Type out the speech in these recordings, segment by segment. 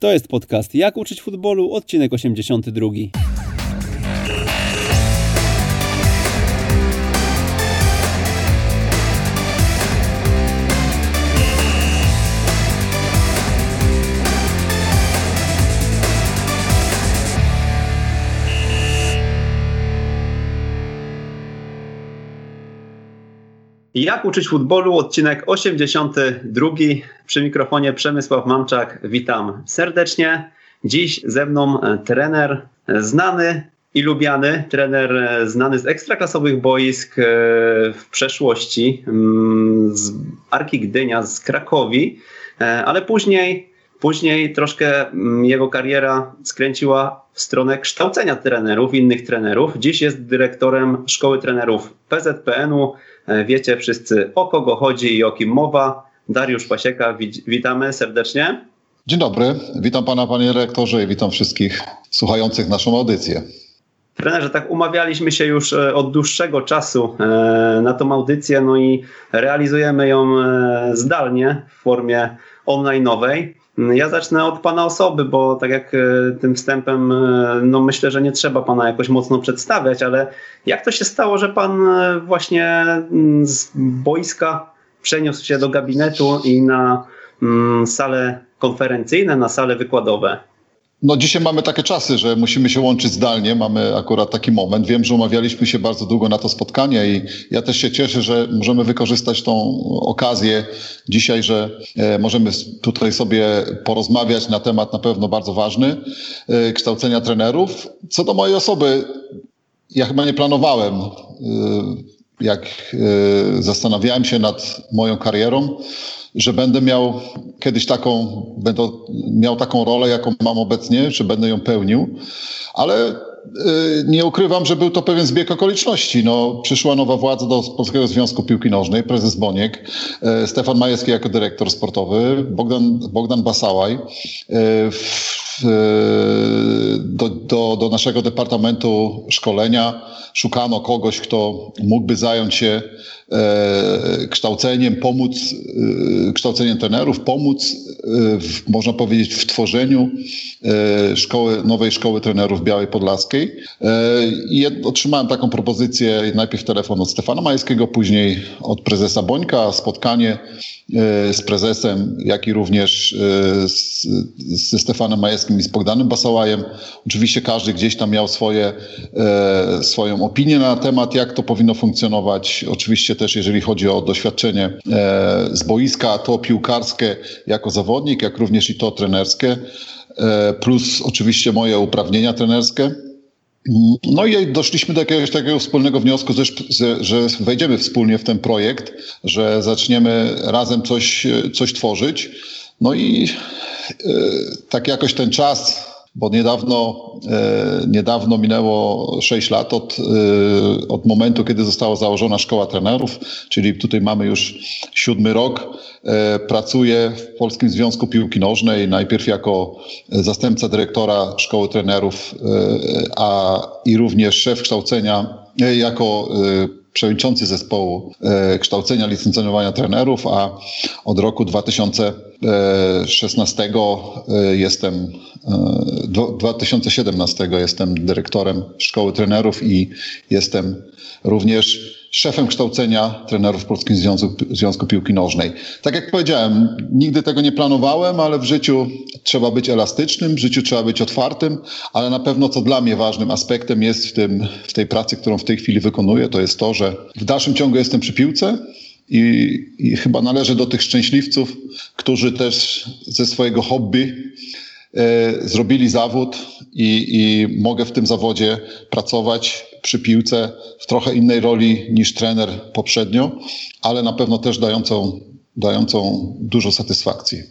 To jest podcast Jak uczyć futbolu, odcinek 82. Jak uczyć futbolu? Odcinek 82. Przy mikrofonie Przemysław Mamczak. Witam serdecznie. Dziś ze mną e, trener znany i lubiany, trener e, znany z ekstraklasowych boisk e, w przeszłości, mm, z Arki Gdynia, z Krakowi, ale później, później troszkę mm, jego kariera skręciła w stronę kształcenia trenerów, innych trenerów. Dziś jest dyrektorem Szkoły Trenerów PZPN-u. E, wiecie wszyscy o kogo chodzi i o kim mowa. Dariusz Pasieka, witamy serdecznie. Dzień dobry, witam pana panie rektorze i witam wszystkich słuchających naszą audycję. Trenerze, tak umawialiśmy się już e, od dłuższego czasu e, na tą audycję, no i realizujemy ją zdalnie w formie online'owej. Ja zacznę od Pana osoby, bo tak jak e, tym wstępem, e, no myślę, że nie trzeba Pana jakoś mocno przedstawiać, ale jak to się stało, że Pan e, właśnie mm, z boiska przeniósł się do gabinetu i na mm, sale konferencyjne, na sale wykładowe? No dzisiaj mamy takie czasy, że musimy się łączyć zdalnie, mamy akurat taki moment. Wiem, że umawialiśmy się bardzo długo na to spotkanie i ja też się cieszę, że możemy wykorzystać tą okazję dzisiaj, że e, możemy tutaj sobie porozmawiać na temat na pewno bardzo ważny e, kształcenia trenerów. Co do mojej osoby, ja chyba nie planowałem, e, jak zastanawiałem się nad moją karierą, że będę miał kiedyś taką, będę miał taką rolę, jaką mam obecnie, że będę ją pełnił, ale nie ukrywam, że był to pewien zbieg okoliczności. No, przyszła nowa władza do Polskiego Związku Piłki Nożnej, prezes Boniek, y, Stefan Majewski jako dyrektor sportowy, Bogdan, Bogdan Basałaj. Y, do, do, do naszego Departamentu Szkolenia szukano kogoś, kto mógłby zająć się kształceniem, pomóc, kształceniem trenerów, pomóc, w, można powiedzieć, w tworzeniu szkoły, nowej szkoły trenerów Białej Podlaskiej. I otrzymałem taką propozycję, najpierw telefon od Stefana Majskiego, później od prezesa Bońka, spotkanie z prezesem, jak i również z, ze Stefanem Majewskim i z Bogdanem Basałajem. Oczywiście każdy gdzieś tam miał swoje, swoją opinię na temat, jak to powinno funkcjonować. Oczywiście też jeżeli chodzi o doświadczenie e, z boiska, to piłkarskie jako zawodnik, jak również i to trenerskie, e, plus oczywiście moje uprawnienia trenerskie. No i doszliśmy do jakiegoś takiego wspólnego wniosku, że, że wejdziemy wspólnie w ten projekt, że zaczniemy razem coś, coś tworzyć. No i e, tak jakoś ten czas bo niedawno, e, niedawno minęło 6 lat od, e, od momentu, kiedy została założona szkoła trenerów, czyli tutaj mamy już siódmy rok. E, pracuję w Polskim Związku Piłki Nożnej, najpierw jako zastępca dyrektora szkoły trenerów, a i również szef kształcenia jako przewodniczący zespołu kształcenia licencjonowania trenerów, a od roku 2016 jestem 2017 jestem dyrektorem szkoły trenerów i jestem również szefem kształcenia trenerów w Polskim Związku, Związku Piłki Nożnej. Tak jak powiedziałem, nigdy tego nie planowałem, ale w życiu trzeba być elastycznym, w życiu trzeba być otwartym, ale na pewno co dla mnie ważnym aspektem jest w, tym, w tej pracy, którą w tej chwili wykonuję, to jest to, że w dalszym ciągu jestem przy piłce, i, i, chyba należę do tych szczęśliwców, którzy też ze swojego hobby zrobili zawód i, i mogę w tym zawodzie pracować przy piłce w trochę innej roli niż trener poprzednio, ale na pewno też dającą, dającą dużo satysfakcji.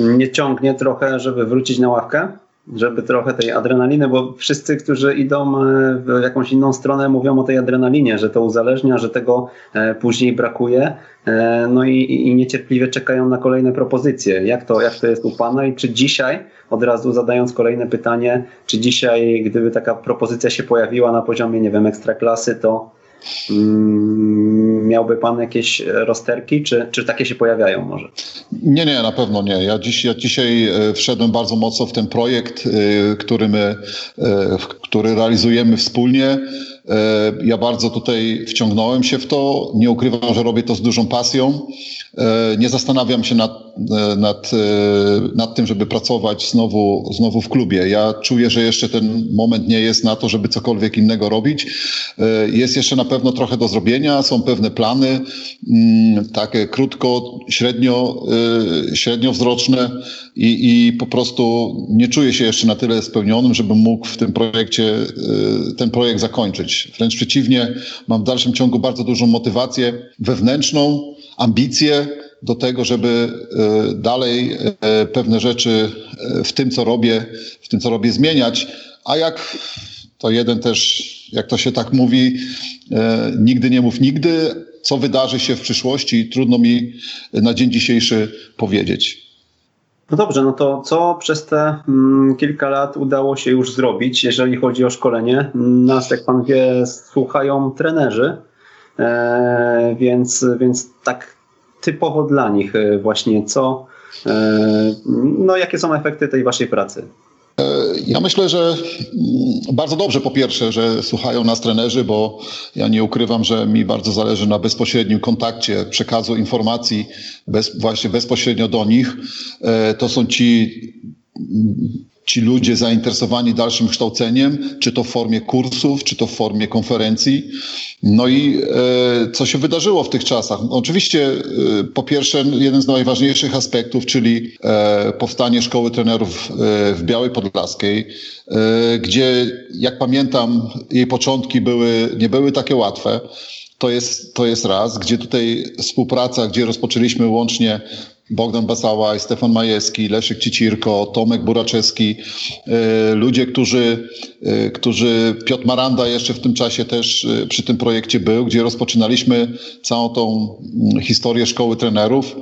Nie ciągnie trochę, żeby wrócić na ławkę? Żeby trochę tej adrenaliny, bo wszyscy, którzy idą e, w jakąś inną stronę, mówią o tej adrenalinie, że to uzależnia, że tego e, później brakuje, e, no i, i niecierpliwie czekają na kolejne propozycje. Jak to, jak to jest u Pana i czy dzisiaj, od razu zadając kolejne pytanie, czy dzisiaj, gdyby taka propozycja się pojawiła na poziomie, nie wiem, ekstraklasy, to miałby Pan jakieś rozterki, czy, czy takie się pojawiają może? Nie, nie, na pewno nie. Ja, dziś, ja dzisiaj wszedłem bardzo mocno w ten projekt, który my, który realizujemy wspólnie. Ja bardzo tutaj wciągnąłem się w to. Nie ukrywam, że robię to z dużą pasją. E, nie zastanawiam się nad, e, nad, e, nad tym, żeby pracować znowu, znowu w klubie. Ja czuję, że jeszcze ten moment nie jest na to, żeby cokolwiek innego robić. Jest jeszcze na pewno trochę do zrobienia, są pewne plany, mm, takie krótko, średnio, średniowzroczne i, i po prostu nie czuję się jeszcze na tyle spełnionym, żebym mógł w tym projekcie ten projekt zakończyć. Wręcz przeciwnie, mam w dalszym ciągu bardzo dużą motywację wewnętrzną, ambicje do tego, żeby e, dalej e, pewne rzeczy e, w tym, co robię, w tym, co robię, zmieniać. A jak to jeden też, jak to się tak mówi, nigdy nie mów nigdy, co wydarzy się w przyszłości, trudno mi na dzień dzisiejszy powiedzieć. No dobrze, no to co przez te mm, kilka lat udało się już zrobić, jeżeli chodzi o szkolenie? Nas, jak pan wie, słuchają trenerzy, więc, więc tak typowo dla nich e, właśnie co, e, no jakie są efekty tej waszej pracy? E, ja myślę, że mm, bardzo dobrze po pierwsze, że słuchają nas trenerzy, bo ja nie ukrywam, że mi bardzo zależy na bezpośrednim kontakcie, przekazu informacji bez, właśnie bezpośrednio do nich. To są ci ci ludzie zainteresowani dalszym kształceniem, czy to w formie kursów, czy to w formie konferencji. No i e, co się wydarzyło w tych czasach? Oczywiście, e, po pierwsze, jeden z najważniejszych aspektów, czyli e, powstanie szkoły trenerów e, w Białej Podlaskiej, e, gdzie, jak pamiętam, jej początki były, nie były takie łatwe. To jest, to jest raz, gdzie tutaj współpraca, gdzie rozpoczęliśmy łącznie Bogdan Basałaj, Stefan Majewski, Leszek Cicirko, Tomek Buraczewski, e, ludzie, którzy, e, którzy, Piotr Maranda jeszcze w tym czasie też e, przy tym projekcie był, gdzie rozpoczynaliśmy całą tą historię szkoły trenerów.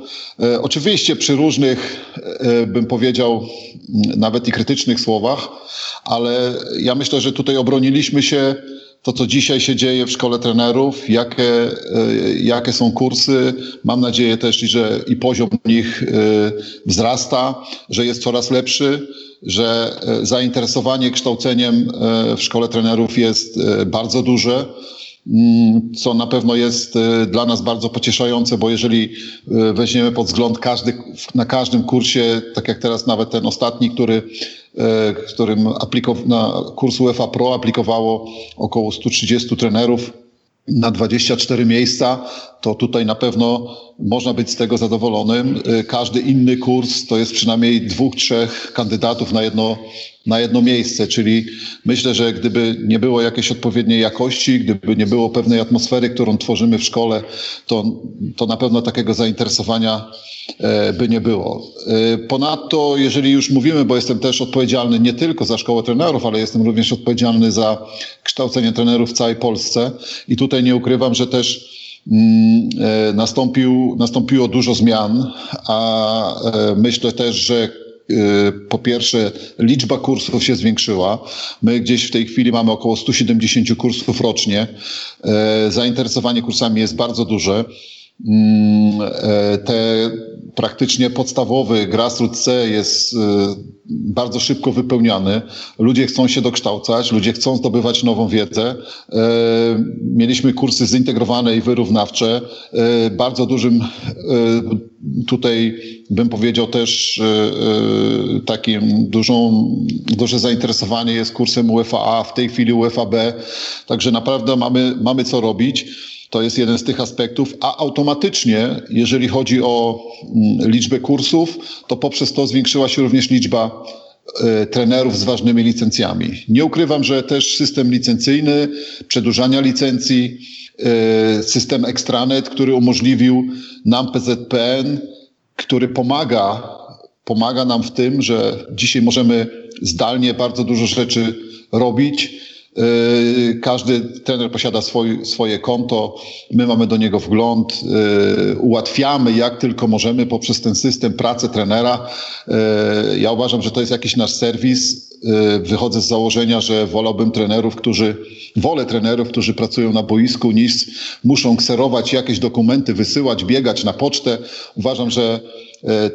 Oczywiście przy różnych, bym powiedział, nawet i krytycznych słowach, ale ja myślę, że tutaj obroniliśmy się to, co dzisiaj się dzieje w szkole trenerów, jakie, e, jakie są kursy. Mam nadzieję też, że i poziom nich e, wzrasta, że jest coraz lepszy, że e, zainteresowanie kształceniem w szkole trenerów jest bardzo duże mm, co na pewno jest dla nas bardzo pocieszające, bo jeżeli weźmiemy pod wzgląd każdy, na każdym kursie, tak jak teraz nawet ten ostatni, który którym na kurs UEFA Pro aplikowało około 130 trenerów na 24 miejsca, to tutaj na pewno można być z tego zadowolonym. E, każdy inny kurs to jest przynajmniej dwóch, trzech kandydatów na jedno, na jedno miejsce, czyli myślę, że gdyby nie było jakiejś odpowiedniej jakości, gdyby nie było pewnej atmosfery, którą tworzymy w szkole, to, to na pewno takiego zainteresowania E, by nie było. E, ponadto, jeżeli już mówimy, bo jestem też odpowiedzialny nie tylko za szkołę trenerów, ale jestem również odpowiedzialny za kształcenie trenerów w całej Polsce i tutaj nie ukrywam, że też nastąpił, nastąpiło dużo zmian, a myślę też, że po pierwsze, liczba kursów się zwiększyła. My gdzieś w tej chwili mamy około 170 kursów rocznie. Zainteresowanie kursami jest bardzo duże. Mm, e, te praktycznie podstawowy grassroots C jest e, bardzo szybko wypełniany. Ludzie chcą się dokształcać, ludzie chcą zdobywać nową wiedzę. E, mieliśmy kursy zintegrowane i wyrównawcze. Bardzo dużym tutaj bym powiedział też takim dużą, duże zainteresowanie jest kursem UFA, w tej chwili UFAB. Także naprawdę mamy, mamy co robić. To jest jeden z tych aspektów, a automatycznie, jeżeli chodzi o mm, liczbę kursów, to poprzez to zwiększyła się również liczba e, trenerów z ważnymi licencjami. Nie ukrywam, że też system licencyjny, przedłużania licencji, e, system Extranet, który umożliwił nam PZPN, który pomaga, pomaga nam w tym, że dzisiaj możemy zdalnie bardzo dużo rzeczy robić Każdy trener posiada swój, swoje konto, my mamy do niego wgląd, ułatwiamy jak tylko możemy poprzez ten system pracę trenera. Ja uważam, że to jest jakiś nasz serwis. Wychodzę z założenia, że wolałbym trenerów, którzy, wolę trenerów, którzy pracują na boisku, niż muszą kserować jakieś dokumenty, wysyłać, biegać na pocztę. Uważam, że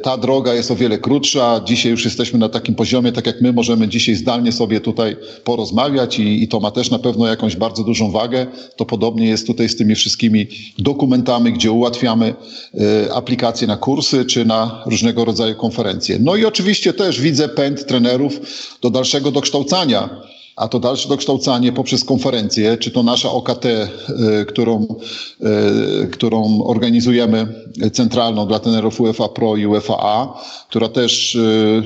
ta droga jest o wiele krótsza. Dzisiaj już jesteśmy na takim poziomie, tak jak my możemy dzisiaj zdalnie sobie tutaj porozmawiać i, i, to ma też na pewno jakąś bardzo dużą wagę. To podobnie jest tutaj z tymi wszystkimi dokumentami, gdzie ułatwiamy e, aplikacje na kursy czy na różnego rodzaju konferencje. No i oczywiście też widzę pęd trenerów do dalszego dokształcania a to dalsze dokształcanie poprzez konferencję, czy to nasza OKT, y, którą, y, którą organizujemy centralną dla trenerów UEFA Pro i UEFA A, która też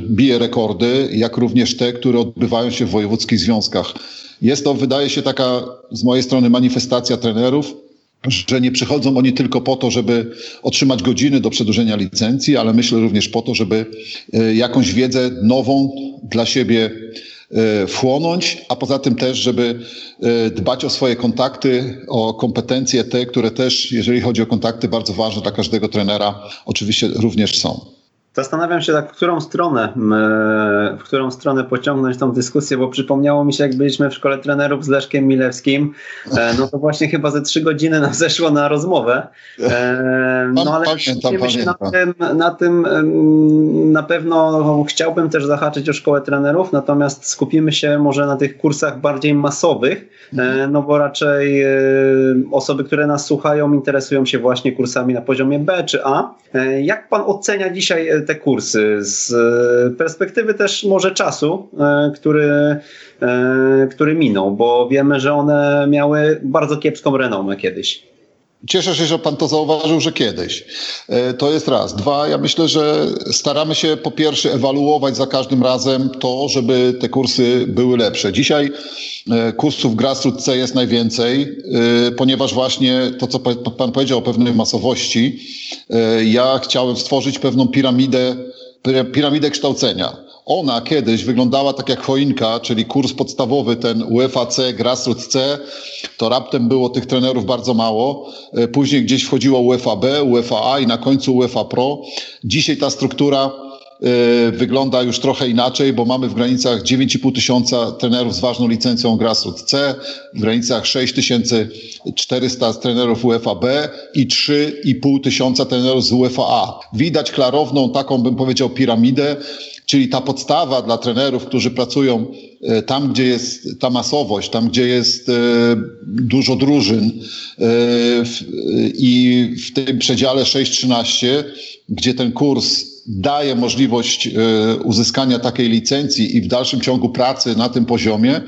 bije rekordy, jak również te, które odbywają się w wojewódzkich związkach. Jest to, wydaje się, taka z mojej strony manifestacja trenerów, że nie przychodzą oni tylko po to, żeby otrzymać godziny do przedłużenia licencji, ale myślę również po to, żeby jakąś wiedzę nową dla siebie E, wchłonąć, a poza tym też, żeby e, dbać o swoje kontakty, o kompetencje te, które też, jeżeli chodzi o kontakty, bardzo ważne dla każdego trenera, oczywiście również są. Zastanawiam się tak, w którą stronę, w którą stronę pociągnąć tą dyskusję, bo przypomniało mi się, jak byliśmy w szkole trenerów z Leszkiem Milewskim, e, no to właśnie chyba ze trzy godziny nam zeszło na rozmowę. E, no ale pamiętam, się na tym, na tym na pewno chciałbym też zahaczyć o szkołę trenerów, natomiast skupimy się może na tych kursach bardziej masowych, e, mhm. no bo raczej osoby, które nas słuchają, interesują się właśnie kursami na poziomie B czy A. Jak pan ocenia dzisiaj te kursy z e, perspektywy też może czasu, e, który, e, który minął, bo wiemy, że one miały bardzo kiepską renomę kiedyś. Cieszę się, że pan to zauważył, że kiedyś. To jest raz. Dwa, ja myślę, że staramy się po pierwsze ewaluować za każdym razem to, żeby te kursy były lepsze. Dzisiaj kursów grassroots C jest najwięcej, ponieważ właśnie to, co pan powiedział o pewnej masowości, ja chciałem stworzyć pewną piramidę, piramidę kształcenia. Ona kiedyś wyglądała tak jak choinka, czyli kurs podstawowy, ten UEFA C, Grassroots C, to raptem było tych trenerów bardzo mało. E, później gdzieś wchodziło UEFA B, UEFA A i na końcu UEFA Pro. Dzisiaj ta struktura e, wygląda już trochę inaczej, bo mamy w granicach 9,5 tysiąca trenerów z ważną licencją Grassroots C, w granicach 6400 trenerów UEFA B i 3,5 tysiąca trenerów z UEFA A. Widać klarowną taką, bym powiedział, piramidę, Czyli ta podstawa dla trenerów, którzy pracują e, tam, gdzie jest ta masowość, tam, gdzie jest e, dużo drużyn e, i w tym przedziale 6-13, gdzie ten kurs daje możliwość uzyskania takiej licencji i w dalszym ciągu pracy na tym poziomie,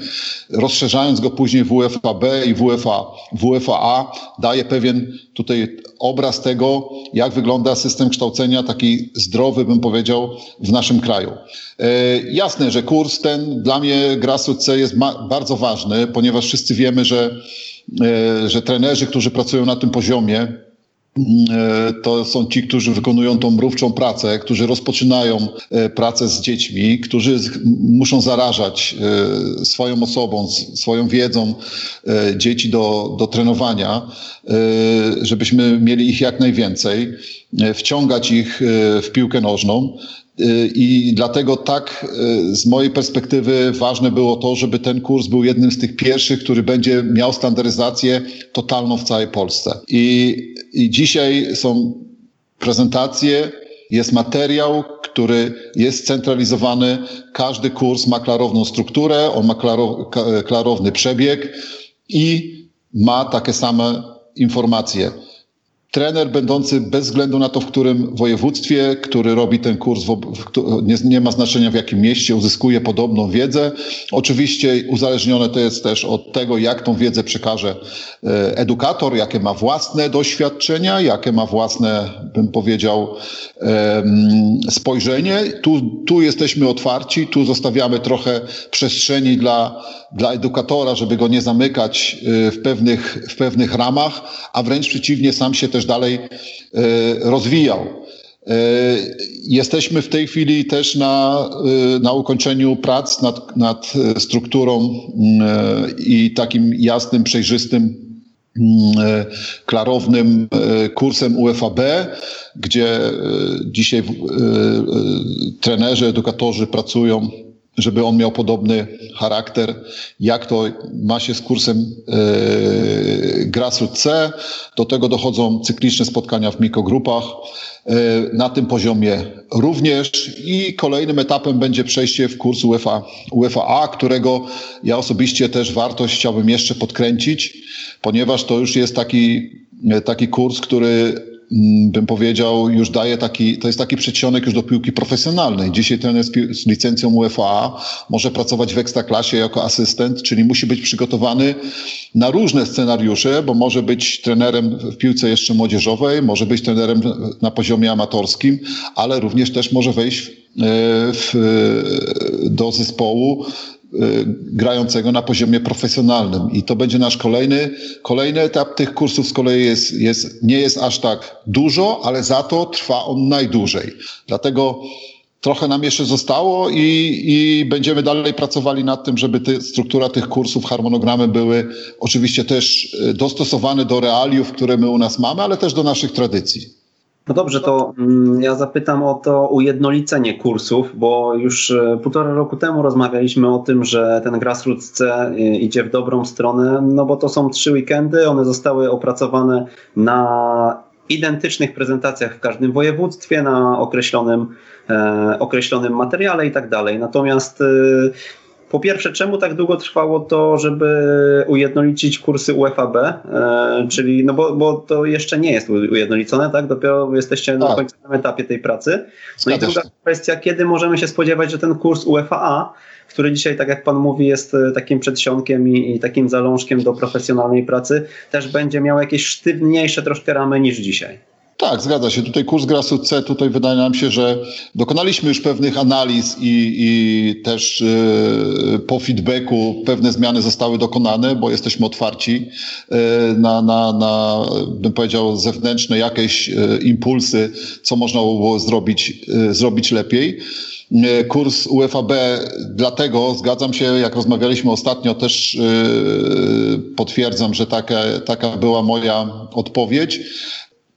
rozszerzając go później w UEFA B i w UEFA, w UEFA A, daje pewien tutaj obraz tego, jak wygląda system kształcenia, taki zdrowy, bym powiedział, w naszym kraju. E, jasne, że kurs ten dla mnie Grassroots C jest bardzo ważny, ponieważ wszyscy wiemy, że, e, że trenerzy, którzy pracują na tym poziomie, E, to są ci, którzy wykonują tą mrówczą pracę, którzy rozpoczynają e, pracę z dziećmi, którzy muszą zarażać e, swoją osobą, swoją wiedzą dzieci do, do trenowania, żebyśmy mieli ich jak najwięcej, wciągać ich w piłkę nożną. I dlatego tak z mojej perspektywy ważne było to, żeby ten kurs był jednym z tych pierwszych, który będzie miał standaryzację totalną w całej Polsce. I, i dzisiaj są prezentacje, jest materiał, który jest centralizowany. Każdy kurs ma klarowną strukturę, on ma klarowny przebieg i ma takie same informacje trener będący bez względu na to, w którym województwie, który robi ten kurs, nie, nie, ma znaczenia w jakim mieście, uzyskuje podobną wiedzę. Oczywiście uzależnione to jest też od tego, jak tą wiedzę przekaże e, edukator, jakie ma własne doświadczenia, jakie ma własne, bym powiedział, spojrzenie. Tu, tu jesteśmy otwarci, tu zostawiamy trochę przestrzeni dla, dla edukatora, żeby go nie zamykać e, w pewnych, w pewnych ramach, a wręcz przeciwnie, sam się też też dalej e, rozwijał. Jesteśmy w tej chwili też na, na ukończeniu prac nad, nad strukturą i takim jasnym, przejrzystym e, klarownym e, kursem UFAB, gdzie e, dzisiaj trenerzy, edukatorzy pracują żeby on miał podobny charakter, jak to ma się z kursem e, Grassroot C. Do tego dochodzą cykliczne spotkania w mikrogrupach. E, na tym poziomie również i kolejnym etapem będzie przejście w kurs UEFA, UEFA A, którego ja osobiście też wartość chciałbym jeszcze podkręcić, ponieważ to już jest taki, taki kurs, który bym powiedział, już daje taki, to jest taki przedsionek już do piłki profesjonalnej. Dzisiaj trener z, licencją UEFA może pracować w ekstraklasie jako asystent, czyli musi być przygotowany na różne scenariusze, bo może być trenerem w piłce jeszcze młodzieżowej, może być trenerem na poziomie amatorskim, ale również też może wejść w, w, do zespołu grającego na poziomie profesjonalnym. I to będzie nasz kolejny, kolejny etap tych kursów z kolei jest, jest, nie jest aż tak dużo, ale za to trwa on najdłużej. Dlatego trochę nam jeszcze zostało i, i będziemy dalej pracowali nad tym, żeby ty, struktura tych kursów, harmonogramy były oczywiście też y, dostosowane do realiów, które my u nas mamy, ale też do naszych tradycji. No dobrze, to mm, ja zapytam o to ujednolicenie kursów, bo już e, półtora roku temu rozmawialiśmy o tym, że ten Grassroots C e, idzie w dobrą stronę, no bo to są trzy weekendy, one zostały opracowane na identycznych prezentacjach w każdym województwie, na określonym, e, określonym materiale i tak dalej. Natomiast po pierwsze, czemu tak długo trwało to, żeby ujednolicić kursy UFAB? E, czyli, no bo, bo to jeszcze nie jest ujednolicone, tak? Dopiero jesteście na tak. końcowym etapie tej pracy. No i druga kwestia, kiedy możemy się spodziewać, że ten kurs UFA, który dzisiaj, tak jak Pan mówi, jest e, takim przedsionkiem i, i takim zalążkiem do profesjonalnej pracy, też będzie miał jakieś sztywniejsze troszkę ramy niż dzisiaj. Tak, zgadza się. Tutaj kurs Grasu C, tutaj wydaje nam się, że dokonaliśmy już pewnych analiz i, i też yy, po feedbacku pewne zmiany zostały dokonane, bo jesteśmy otwarci yy, na, na, na, bym powiedział, zewnętrzne jakieś yy, impulsy, co można było zrobić, zrobić lepiej kurs UFAB. Dlatego zgadzam się, jak rozmawialiśmy ostatnio, też potwierdzam, że taka, taka była moja odpowiedź.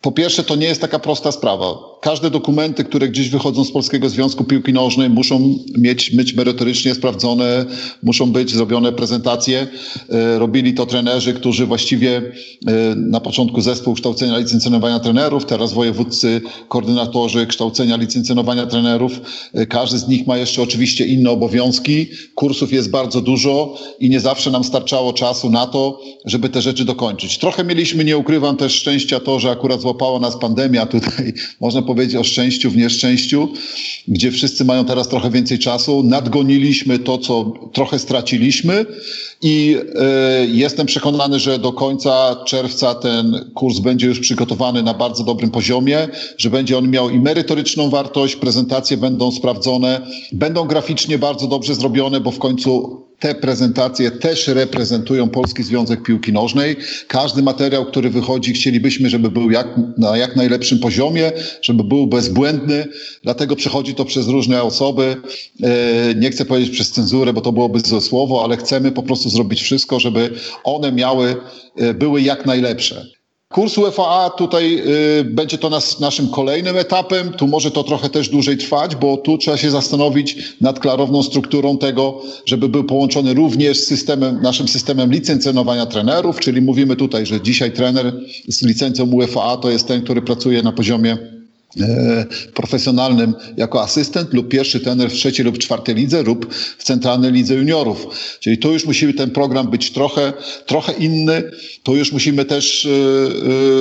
Po pierwsze, to nie jest taka prosta sprawa każde dokumenty, które gdzieś wychodzą z Polskiego Związku Piłki Nożnej muszą mieć, być merytorycznie sprawdzone, muszą być zrobione prezentacje. E, robili to trenerzy, którzy właściwie e, na początku zespół kształcenia licencjonowania trenerów, teraz wojewódcy, koordynatorzy kształcenia licencjonowania trenerów. E, każdy z nich ma jeszcze oczywiście inne obowiązki. Kursów jest bardzo dużo i nie zawsze nam starczało czasu na to, żeby te rzeczy dokończyć. Trochę mieliśmy, nie ukrywam też szczęścia to, że akurat złapała nas pandemia tutaj, można powiedzieć, o szczęściu w nieszczęściu, gdzie wszyscy mają teraz trochę więcej czasu. Nadgoniliśmy to, co trochę straciliśmy i y, jestem przekonany, że do końca czerwca ten kurs będzie już przygotowany na bardzo dobrym poziomie, że będzie on miał i merytoryczną wartość, prezentacje będą sprawdzone, będą graficznie bardzo dobrze zrobione, bo w końcu te prezentacje też reprezentują Polski Związek Piłki Nożnej. Każdy materiał, który wychodzi, chcielibyśmy, żeby był jak, na jak najlepszym poziomie, żeby był bezbłędny, dlatego przechodzi to przez różne osoby. E, nie chcę powiedzieć przez cenzurę, bo to byłoby złe słowo, ale chcemy po prostu zrobić wszystko, żeby one miały, e, były jak najlepsze. Kurs UFA tutaj y, będzie to nas, naszym kolejnym etapem. Tu może to trochę też dłużej trwać, bo tu trzeba się zastanowić nad klarowną strukturą tego, żeby był połączony również z systemem, naszym systemem licencjonowania trenerów, czyli mówimy tutaj, że dzisiaj trener z licencją UFA to jest ten, który pracuje na poziomie profesjonalnym jako asystent lub pierwszy trener w trzeciej lub czwartej lidze lub w centralnej lidze juniorów. Czyli tu już musimy ten program być trochę, trochę inny. Tu już musimy też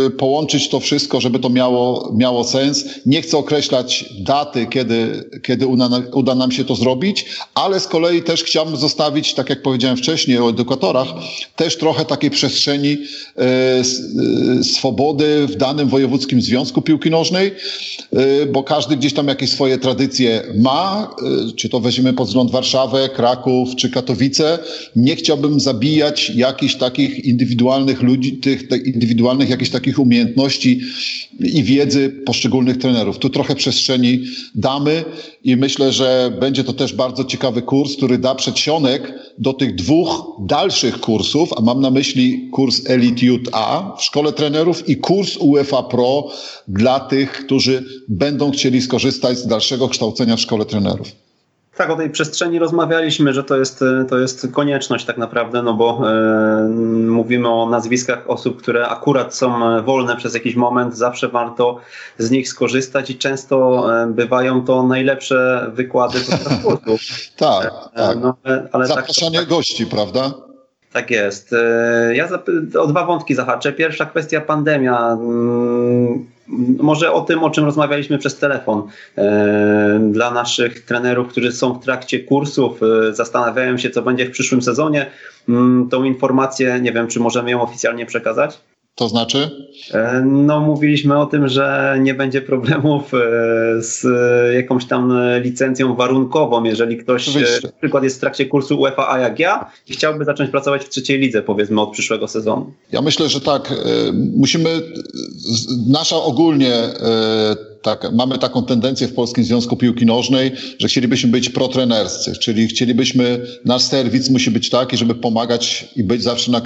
yy, połączyć to wszystko, żeby to miało, miało sens. Nie chcę określać daty, kiedy, kiedy uda, uda nam się to zrobić, ale z kolei też chciałbym zostawić, tak jak powiedziałem wcześniej o edukatorach, też trochę takiej przestrzeni swobody w danym wojewódzkim związku piłki nożnej, bo każdy gdzieś tam jakieś swoje tradycje ma, czy to weźmiemy pod wzgląd Warszawę, Kraków czy Katowice. Nie chciałbym zabijać jakichś takich indywidualnych ludzi, tych, tych indywidualnych jakichś takich umiejętności i wiedzy poszczególnych trenerów. Tu trochę przestrzeni damy i myślę, że będzie to też bardzo ciekawy kurs, który da przedsionek do tych dwóch dalszych kursów, a mam na myśli kurs Elite Youth A w szkole trenerów i kurs UEFA Pro dla tych, którzy będą chcieli skorzystać z dalszego kształcenia w szkole trenerów. Tak, o tej przestrzeni rozmawialiśmy, że to jest, to jest konieczność tak naprawdę, no bo e, mówimy o nazwiskach osób, które akurat są wolne przez jakiś moment, zawsze warto z nich skorzystać i często e, bywają to najlepsze wykłady podczas kursów. tak, e, tak. No, ale tak Zapraszanie tak, gości, prawda? Tak jest. E, ja o dwa wątki zahaczę. Pierwsza kwestia pandemia. Może o tym, o czym rozmawialiśmy przez telefon. E, dla naszych trenerów, którzy są w trakcie kursów, e, zastanawiają się, co będzie w przyszłym sezonie. Mm, tą informację, nie wiem, czy możemy ją oficjalnie przekazać? To znaczy? E, no, mówiliśmy o tym, że nie będzie problemów e, z jakąś tam licencją warunkową, jeżeli ktoś e, Oczywiście. na przykład jest w trakcie kursu UEFA A jak ja i chciałby zacząć pracować w trzeciej lidze, powiedzmy, od przyszłego sezonu. Ja myślę, że tak. Musimy, nasza ogólnie tak, mamy taką tendencję w Polskim Związku Piłki Nożnej, że chcielibyśmy być protrenerscy, czyli chcielibyśmy, nasz serwis musi być taki, żeby pomagać i być zawsze na,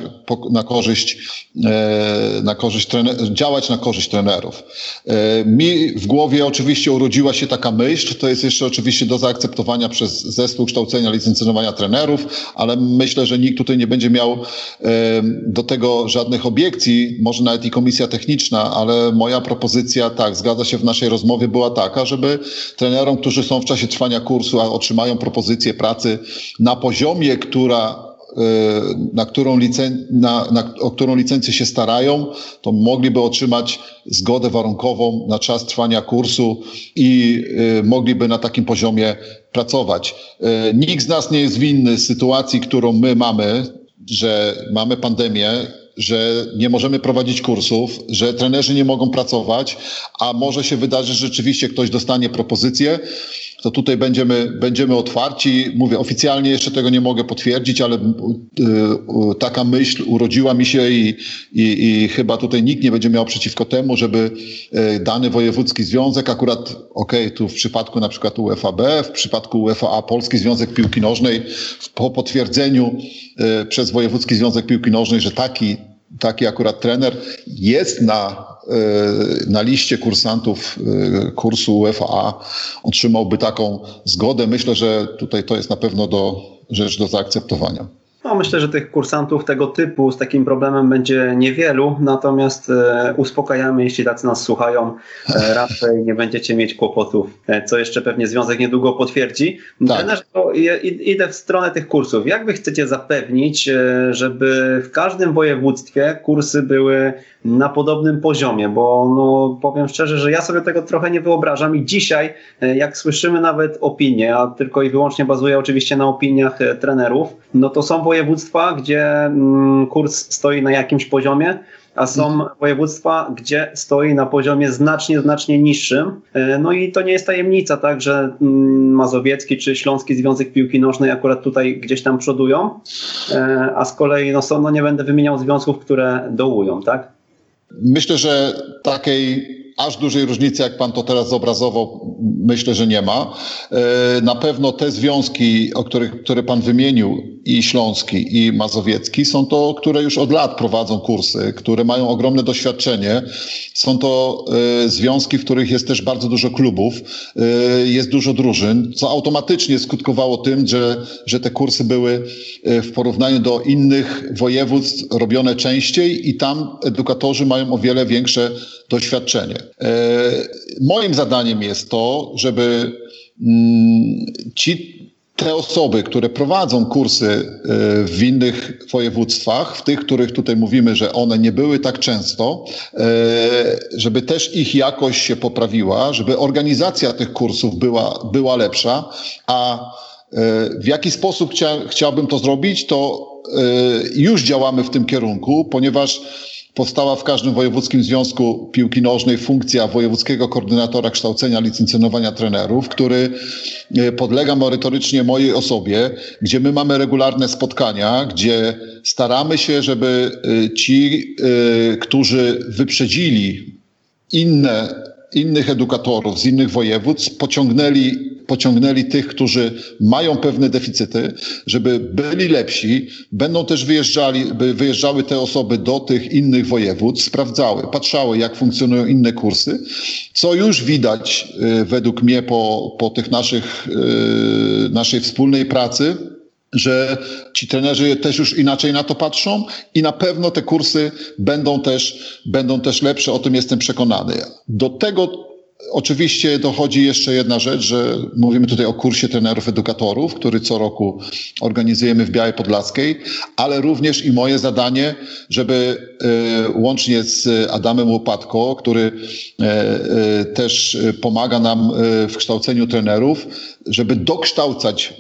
na korzyść, e, na korzyść trener, działać na korzyść trenerów. E, mi w głowie oczywiście urodziła się taka myśl, to jest jeszcze oczywiście do zaakceptowania przez zespół kształcenia, licencjonowania trenerów, ale myślę, że nikt tutaj nie będzie miał e, do tego żadnych obiekcji, może nawet i komisja techniczna, ale moja propozycja, tak, zgadza się w naszej naszej rozmowie była taka, żeby trenerom, którzy są w czasie trwania kursu, a otrzymają propozycję pracy na poziomie, która e, na którą, licen, na, na, o którą licencję się starają, to mogliby otrzymać zgodę warunkową na czas trwania kursu i y, mogliby na takim poziomie pracować. Y, nikt z nas nie jest winny sytuacji, którą my mamy, że mamy pandemię, że nie możemy prowadzić kursów, że trenerzy nie mogą pracować, a może się wydarzyć, że rzeczywiście ktoś dostanie propozycję, to tutaj będziemy, będziemy otwarci. Mówię, oficjalnie jeszcze tego nie mogę potwierdzić, ale y, y, taka myśl urodziła mi się i, i, i chyba tutaj nikt nie będzie miał przeciwko temu, żeby y, dany wojewódzki związek, akurat ok, tu w przypadku na przykład UFAB, w przypadku UFA Polski Związek Piłki Nożnej, po potwierdzeniu przez Wojewódzki Związek Piłki Nożnej, że taki taki akurat trener jest na, na liście kursantów e, kursu UFA, otrzymałby taką zgodę. Myślę, że tutaj to jest na pewno do, rzecz do zaakceptowania. No, myślę, że tych kursantów tego typu z takim problemem będzie niewielu, natomiast e, uspokajamy, jeśli tacy nas słuchają, e, raczej nie będziecie mieć kłopotów, e, co jeszcze pewnie Związek niedługo potwierdzi. Tak. idę w stronę tych kursów. Jak wy chcecie zapewnić, e, żeby w każdym województwie kursy były na podobnym poziomie, bo no, powiem szczerze, że ja sobie tego trochę nie wyobrażam i dzisiaj, e, jak słyszymy nawet opinie, a tylko i wyłącznie bazuje oczywiście na opiniach e, trenerów, no to są województwa, gdzie mm, kurs stoi na jakimś poziomie, a są mhm. województwa, gdzie stoi na poziomie znacznie, znacznie niższym. E, no i to nie jest tajemnica, tak, że mm, Mazowiecki czy Śląski Związek Piłki Nożnej akurat tutaj gdzieś tam przodują, a z kolei no, są, no nie będę wymieniał związków, które dołują, tak? Myślę, że takiej aż dużej różnicy, jak pan to teraz zobrazował, myślę, że nie ma. E, na pewno te związki, o których, które pan wymienił, i Śląski, i Mazowiecki, są to, które już od lat prowadzą kursy, które mają ogromne doświadczenie. Są to y, związki, w których jest też bardzo dużo klubów, y, jest dużo drużyn, co automatycznie skutkowało tym, że, że te kursy były w porównaniu do innych województw robione częściej i tam edukatorzy mają o wiele większe doświadczenie. Moim zadaniem jest to, żeby mm, ci te osoby, które prowadzą kursy e, w innych województwach, w tych, których tutaj mówimy, że one nie były tak często, e, żeby też ich jakość się poprawiła, żeby organizacja tych kursów była, była lepsza, a e, w jaki sposób chcia, chciałbym to zrobić, to już działamy w tym kierunku, ponieważ powstała w każdym wojewódzkim związku piłki nożnej funkcja wojewódzkiego koordynatora kształcenia licencjonowania trenerów, który e, podlega merytorycznie mojej osobie, gdzie my mamy regularne spotkania, gdzie staramy się, żeby e, ci, e, którzy wyprzedzili inne, innych edukatorów z innych województw, pociągnęli pociągnęli tych, którzy mają pewne deficyty, żeby byli lepsi, będą też wyjeżdżali, by wyjeżdżały te osoby do tych innych województw, sprawdzały, patrzały, jak funkcjonują inne kursy, co już widać y, według mnie po, po tych naszych, y, naszej wspólnej pracy, że ci trenerzy też już inaczej na to patrzą i na pewno te kursy będą też, będą też lepsze, o tym jestem przekonany. Do tego Oczywiście dochodzi jeszcze jedna rzecz, że mówimy tutaj o kursie trenerów edukatorów, który co roku organizujemy w Białej Podlaskiej, ale również i moje zadanie, żeby e, łącznie z Adamem Łopatko, który e, e, też pomaga nam w kształceniu trenerów, żeby dokształcać,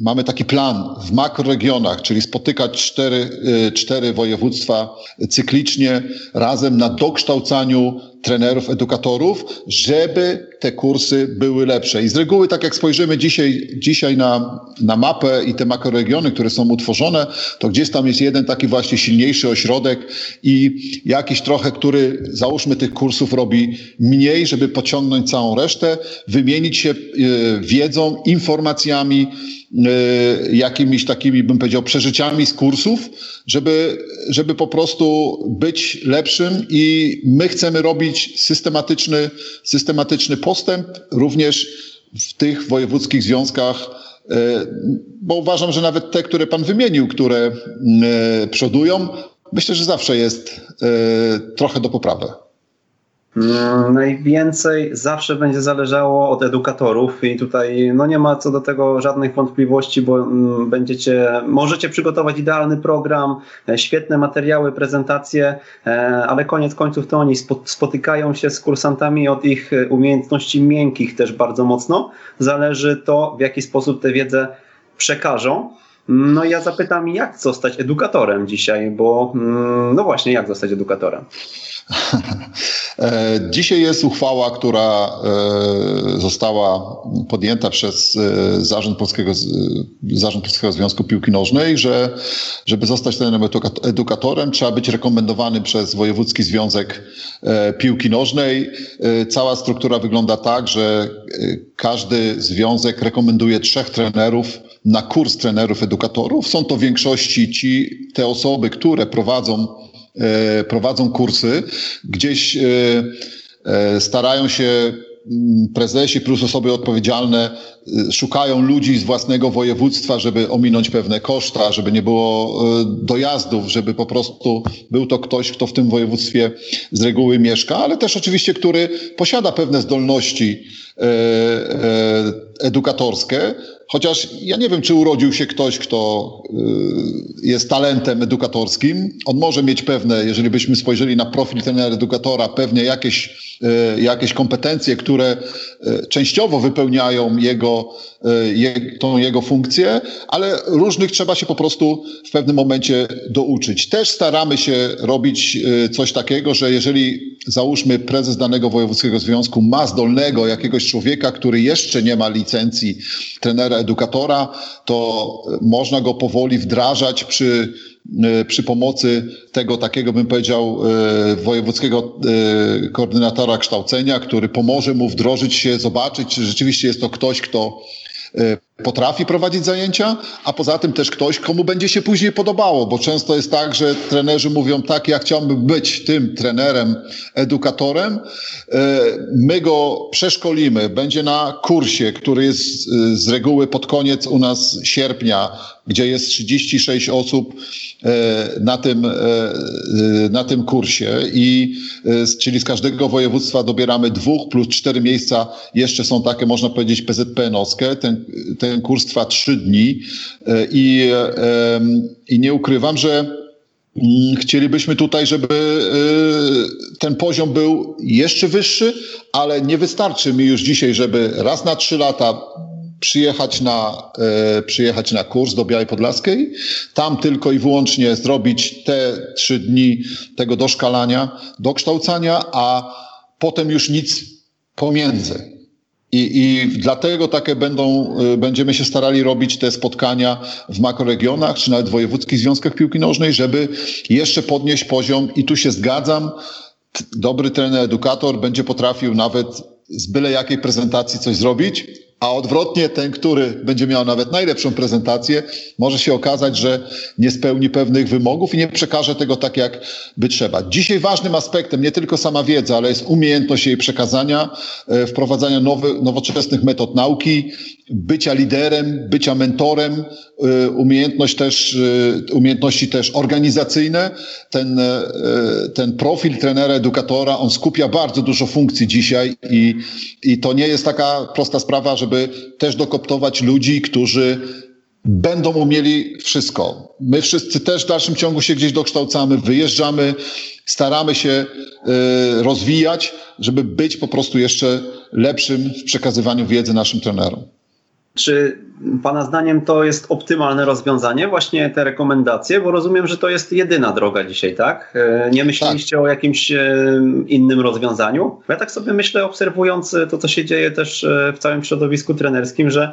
mamy taki plan w makroregionach, czyli spotykać cztery, cztery województwa cyklicznie razem na dokształcaniu trenerów, edukatorów, żeby te kursy były lepsze. I z reguły, tak jak spojrzymy dzisiaj, dzisiaj na, na mapę i te makroregiony, które są utworzone, to gdzieś tam jest jeden taki właśnie silniejszy ośrodek i jakiś trochę, który załóżmy tych kursów robi mniej, żeby pociągnąć całą resztę, wymienić się e, wiedzą, informacjami, e, jakimiś takimi, bym powiedział, przeżyciami z kursów, żeby, żeby po prostu być lepszym i my chcemy robić systematyczny, systematyczny postęp również w tych wojewódzkich związkach, e, bo uważam, że nawet te, które Pan wymienił, które e, przodują, myślę, że zawsze jest e, trochę do poprawy. Mm, najwięcej zawsze będzie zależało od edukatorów i tutaj no nie ma co do tego żadnych wątpliwości, bo mm, będziecie, możecie przygotować idealny program, e, świetne materiały, prezentacje, e, ale koniec końców to oni spotykają się z kursantami od ich e, umiejętności miękkich też bardzo mocno. Zależy to, w jaki sposób tę wiedzę przekażą. No ja zapytam, jak zostać edukatorem dzisiaj, bo mm, no właśnie, jak zostać edukatorem? E, dzisiaj jest uchwała, która e, została podjęta przez e, Zarząd Polskiego, Zarząd Polskiego Związku Piłki Nożnej, że żeby zostać trenerem edukatorem, trzeba być rekomendowany przez Wojewódzki Związek Piłki Nożnej. Cała struktura wygląda tak, że każdy związek rekomenduje trzech trenerów na kurs trenerów edukatorów. Są to w większości ci, te osoby, które prowadzą prowadzą kursy, gdzieś e, e, starają się mm, prezesi plus osoby odpowiedzialne szukają ludzi z własnego województwa, żeby ominąć pewne koszta, żeby nie było dojazdów, żeby po prostu był to ktoś, kto w tym województwie z reguły mieszka, ale też oczywiście, który posiada pewne zdolności edukatorskie, Chociaż ja nie wiem, czy urodził się ktoś, kto y, jest talentem edukatorskim. On może mieć pewne, jeżeli byśmy spojrzeli na profil trenera edukatora, pewnie jakieś, jakieś kompetencje, które y, częściowo wypełniają jego, tą jego funkcję, ale różnych trzeba się po prostu w pewnym momencie douczyć. Też staramy się robić coś takiego, że jeżeli załóżmy prezes danego wojewódzkiego związku ma zdolnego jakiegoś człowieka, który jeszcze nie ma licencji trenera edukatora, to można go powoli wdrażać przy, e, przy pomocy tego takiego, bym powiedział, e, wojewódzkiego e, koordynatora kształcenia, który pomoże mu wdrożyć się, zobaczyć, czy rzeczywiście jest to ktoś, kto potrafi prowadzić zajęcia, a poza tym też ktoś, komu będzie się później podobało, bo często jest tak, że trenerzy mówią tak, ja chciałbym być tym trenerem, edukatorem, e, my go przeszkolimy, będzie na kursie, który jest e, z reguły pod koniec u nas sierpnia, gdzie jest 36 osób e, na tym, na tym kursie i czyli z każdego województwa dobieramy dwóch plus cztery miejsca, jeszcze są takie, można powiedzieć, PZPN-owskie, ten, ten ten kurs trwa trzy dni e, i, i nie ukrywam, że mm, chcielibyśmy tutaj, żeby e, ten poziom był jeszcze wyższy, ale nie wystarczy mi już dzisiaj, żeby raz na trzy lata przyjechać na, e, przyjechać na kurs do Białej Podlaskiej, tam tylko i wyłącznie zrobić te trzy dni tego doszkalania, dokształcania, a potem już nic pomiędzy. I, I dlatego takie będą, y, będziemy się starali robić te spotkania w makroregionach, czy nawet w wojewódzkich związkach piłki nożnej, żeby jeszcze podnieść poziom. I tu się zgadzam. Dobry trener, edukator będzie potrafił nawet z byle jakiej prezentacji coś zrobić, a odwrotnie ten, który będzie miał nawet najlepszą prezentację, może się okazać, że nie spełni pewnych wymogów i nie przekaże tego tak, jak by trzeba. Dzisiaj ważnym aspektem nie tylko sama wiedza, ale jest umiejętność jej przekazania, e, wprowadzania nowy, nowoczesnych metod nauki, bycia liderem, bycia mentorem, y, umiejętność też, y, umiejętności też organizacyjne. Ten, ten profil trenera, edukatora, on skupia bardzo dużo funkcji dzisiaj i, i to nie jest taka prosta sprawa, żeby też dokoptować ludzi, którzy będą umieli wszystko. My wszyscy też w dalszym ciągu się gdzieś dokształcamy, wyjeżdżamy, staramy się rozwijać, żeby być po prostu jeszcze lepszym w przekazywaniu wiedzy naszym trenerom. Czy Pana zdaniem to jest optymalne rozwiązanie, właśnie te rekomendacje? Bo rozumiem, że to jest jedyna droga dzisiaj, tak? E, nie myśleliście tak. o jakimś e, innym rozwiązaniu? Ja tak sobie myślę, obserwując to, co się dzieje też e, w całym środowisku trenerskim, że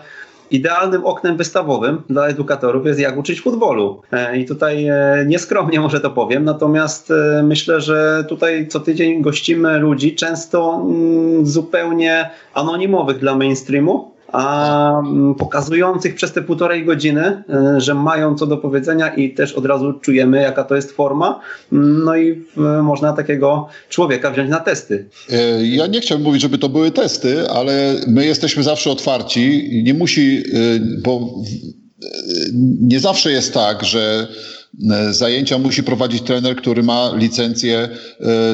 idealnym oknem wystawowym dla edukatorów jest jak uczyć futbolu. I tutaj nieskromnie może to powiem, natomiast myślę, że tutaj co tydzień gościmy ludzi często mm, zupełnie anonimowych dla mainstreamu, a mm, pokazujących przez te półtorej godziny, e, że mają co do powiedzenia i też od razu czujemy, jaka to jest forma. Mm, no i można takiego człowieka wziąć na testy. E, ja nie chciałbym mówić, żeby to były testy, ale my jesteśmy zawsze otwarci. Nie musi, e, bo nie zawsze jest tak, że zajęcia musi prowadzić trener, który ma licencję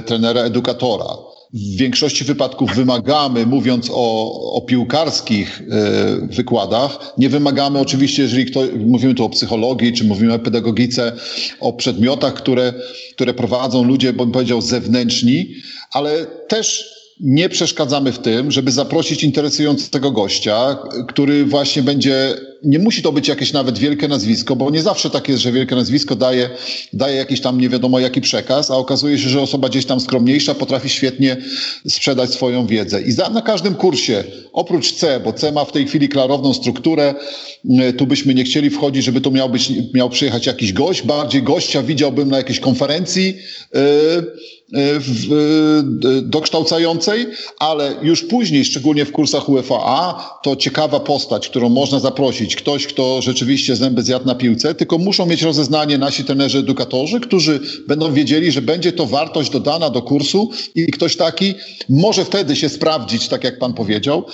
trenera edukatora w większości wypadków wymagamy, mówiąc o, o piłkarskich e, wykładach, nie wymagamy oczywiście, jeżeli kto, mówimy tu o psychologii, czy mówimy o pedagogice, o przedmiotach, które, które prowadzą ludzie, bym powiedział, zewnętrzni, ale też nie przeszkadzamy w tym, żeby zaprosić interesującego gościa, który właśnie będzie, nie musi to być jakieś nawet wielkie nazwisko, bo nie zawsze tak jest, że wielkie nazwisko daje, daje jakiś tam nie wiadomo jaki przekaz, a okazuje się, że osoba gdzieś tam skromniejsza potrafi świetnie sprzedać swoją wiedzę. I za, na każdym kursie, oprócz C, bo C ma w tej chwili klarowną strukturę, y, tu byśmy nie chcieli wchodzić, żeby to miał być, miał przyjechać jakiś gość, bardziej gościa widziałbym na jakiejś konferencji, yy, w, dokształcającej, ale już później, szczególnie w kursach UFAA, to ciekawa postać, którą można zaprosić. Ktoś, kto rzeczywiście zęby zjadł na piłce, tylko muszą mieć rozeznanie nasi trenerzy, edukatorzy, którzy będą wiedzieli, że będzie to wartość dodana do kursu i ktoś taki może wtedy się sprawdzić, tak jak pan powiedział,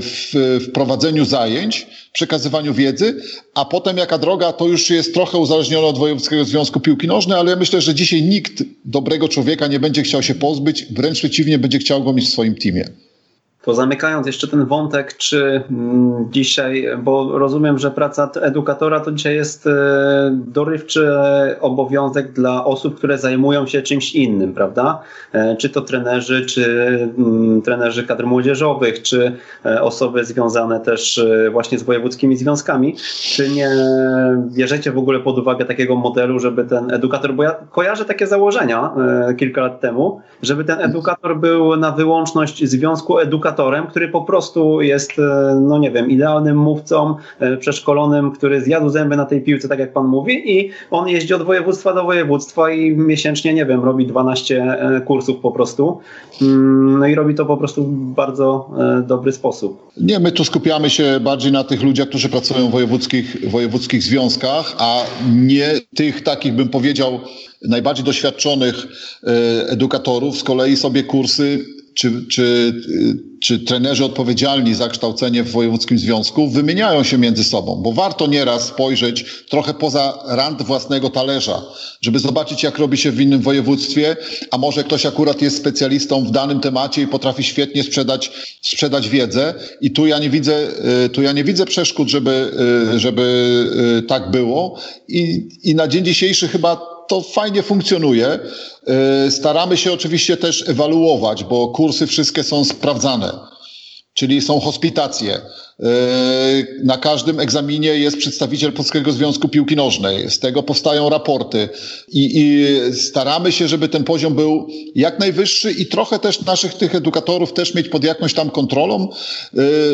w prowadzeniu zajęć, przekazywaniu wiedzy, a potem jaka droga, to już jest trochę uzależnione od Wojewódzkiego Związku Piłki Nożnej, ale ja myślę, że dzisiaj nikt dobrego człowieka nie będzie chciał się pozbyć, wręcz przeciwnie, będzie chciał go mieć w swoim teamie. To zamykając jeszcze ten wątek, czy mm, dzisiaj, bo rozumiem, że praca edukatora to dzisiaj jest e, dorywczy obowiązek dla osób, które zajmują się czymś innym, prawda? E, czy to trenerzy, czy mm, trenerzy kadr młodzieżowych, czy e, osoby związane też właśnie z wojewódzkimi związkami. Czy nie bierzecie w ogóle pod uwagę takiego modelu, żeby ten edukator, bo ja kojarzę takie założenia kilka lat temu, żeby ten edukator był na wyłączność związku edukatora edukatorem, który po prostu jest, e, no nie wiem, idealnym mówcą, e, przeszkolonym, który zjadł zęby na tej piłce, tak jak pan mówi, i on jeździ od województwa do województwa i miesięcznie, nie wiem, robi 12 e, kursów po prostu. Mm, no i robi to po prostu w bardzo dobry sposób. Nie, my tu skupiamy się bardziej na tych ludziach, którzy pracują w wojewódzkich, wojewódzkich związkach, a nie tych takich, bym powiedział, najbardziej doświadczonych edukatorów z kolei sobie kursy czy, czy, czy trenerzy odpowiedzialni za kształcenie w wojewódzkim związku wymieniają się między sobą, bo warto nieraz spojrzeć trochę poza rand własnego talerza, żeby zobaczyć, jak robi się w innym województwie, a może ktoś akurat jest specjalistą w danym temacie i potrafi świetnie sprzedać, sprzedać wiedzę. I tu ja nie widzę, y, tu ja nie widzę przeszkód, żeby, y, żeby y, tak było. I, I na dzień dzisiejszy chyba to fajnie funkcjonuje. E, staramy się oczywiście też ewaluować, bo kursy wszystkie są sprawdzane. czyli są hospitacje. Na każdym egzaminie jest przedstawiciel Polskiego Związku Piłki Nożnej. Z tego powstają raporty I, i, staramy się, żeby ten poziom był jak najwyższy i trochę też naszych tych edukatorów też mieć pod jakąś tam kontrolą,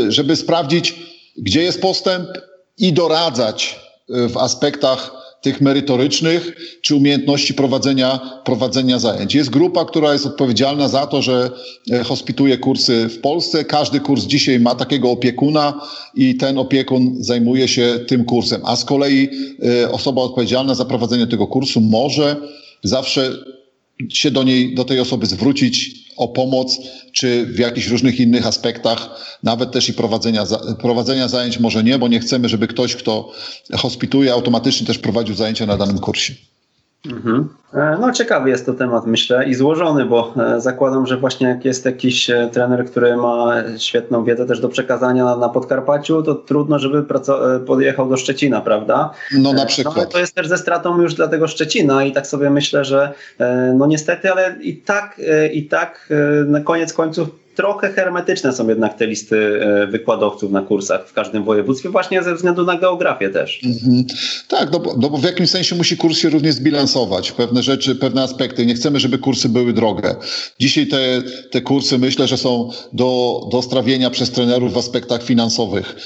żeby sprawdzić, gdzie jest postęp i doradzać w aspektach tych merytorycznych czy umiejętności prowadzenia, prowadzenia zajęć. Jest grupa, która jest odpowiedzialna za to, że e, hospituje kursy w Polsce. Każdy kurs dzisiaj ma takiego opiekuna i ten opiekun zajmuje się tym kursem. A z kolei e, osoba odpowiedzialna za prowadzenie tego kursu może zawsze się do niej, do tej osoby zwrócić o pomoc, czy w jakichś różnych innych aspektach, nawet też i prowadzenia, prowadzenia zajęć może nie, bo nie chcemy, żeby ktoś, kto hospituje, automatycznie też prowadził zajęcia na danym kursie. Mhm. E, no ciekawy jest to temat, myślę, i złożony, bo e, zakładam, że właśnie jak jest jakiś e, trener, który ma świetną wiedzę też do przekazania na Podkarpaciu, to trudno, żeby podjechał do Szczecina, prawda? No na przykład. No, to jest też ze stratą już dla tego Szczecina i tak sobie myślę, że no niestety, ale i tak, i tak na koniec końców trochę hermetyczne są jednak te listy e, wykładowców na kursach w każdym województwie, właśnie ze względu na geografię też. Mhm. Tak, no bo, no bo, w jakimś sensie musi kurs się również zbilansować. Pewne rzeczy, pewne aspekty. Nie chcemy, żeby kursy były drogie. Dzisiaj te, te kursy myślę, że są do, do strawienia przez trenerów w aspektach finansowych.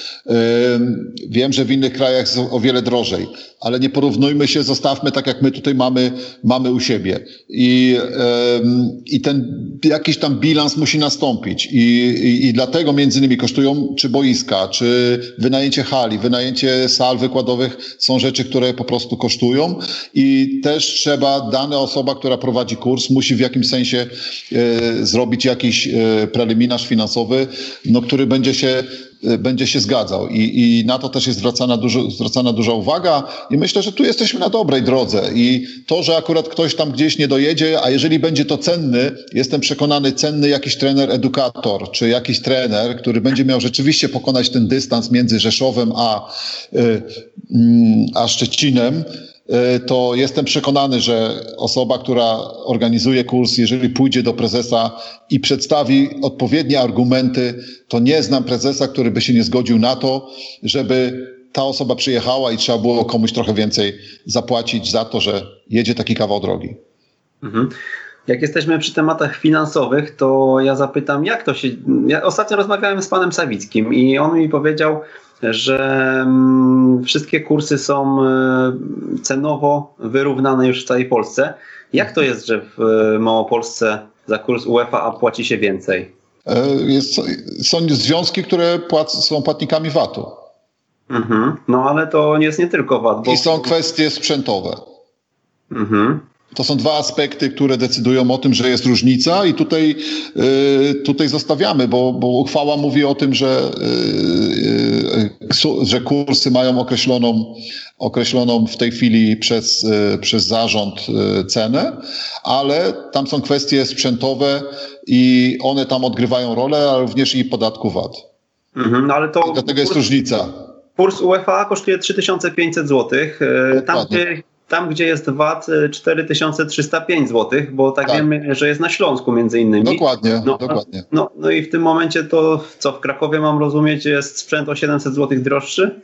Wiem, że w innych krajach jest o wiele drożej, ale nie porównujmy się, zostawmy tak, jak my tutaj mamy, mamy u siebie. I, i ten jakiś tam bilans musi nastąpić. I, i, I, dlatego między innymi kosztują czy boiska, czy wynajęcie hali, wynajęcie sal wykładowych są rzeczy, które po prostu kosztują i też trzeba, dana osoba, która prowadzi kurs, musi w jakimś sensie e, zrobić jakiś e, preliminarz finansowy, no, który będzie się będzie się zgadzał. I, I, na to też jest zwracana, dużo, zwracana duża uwaga. I myślę, że tu jesteśmy na dobrej drodze. I to, że akurat ktoś tam gdzieś nie dojedzie, a jeżeli będzie to cenny, jestem przekonany, cenny jakiś trener, edukator, czy jakiś trener, który będzie miał rzeczywiście pokonać ten dystans między Rzeszowem a, y, mm, a Szczecinem, to jestem przekonany, że osoba, która organizuje kurs, jeżeli pójdzie do prezesa i przedstawi odpowiednie argumenty, to nie znam prezesa, który by się nie zgodził na to, żeby ta osoba przyjechała i trzeba było komuś trochę więcej zapłacić za to, że jedzie taki kawał drogi. Mhm. Jak jesteśmy przy tematach finansowych, to ja zapytam, jak to się. Ja ostatnio rozmawiałem z panem Sawickim i on mi powiedział, że mm, wszystkie kursy są e, cenowo wyrównane już w całej Polsce. Jak to jest, że w e, Małopolsce za kurs UEFA płaci się więcej? E, jest, są związki, które płac, są płatnikami VAT-u. Mhm. No ale to nie jest nie tylko VAT. Bo... I są kwestie sprzętowe. Mhm. To są dwa aspekty, które decydują o tym, że jest różnica i tutaj, y, tutaj zostawiamy, bo, bo uchwała mówi o tym, że, y, y, że kursy mają określoną, określoną w tej chwili przez, przez zarząd cenę, ale tam są kwestie sprzętowe i one tam odgrywają rolę, ale również i podatku VAT. Mhm, no ale to I dlatego jest różnica. Kurs UEFA kosztuje 3500 zł. Tam, gdzie tam, gdzie jest VAT 4305 zł, bo tak, tak, wiemy, że jest na Śląsku między innymi. Dokładnie, no, dokładnie. No, no i w tym momencie to, co w Krakowie mam rozumieć, jest sprzęt o 700 zł droższy?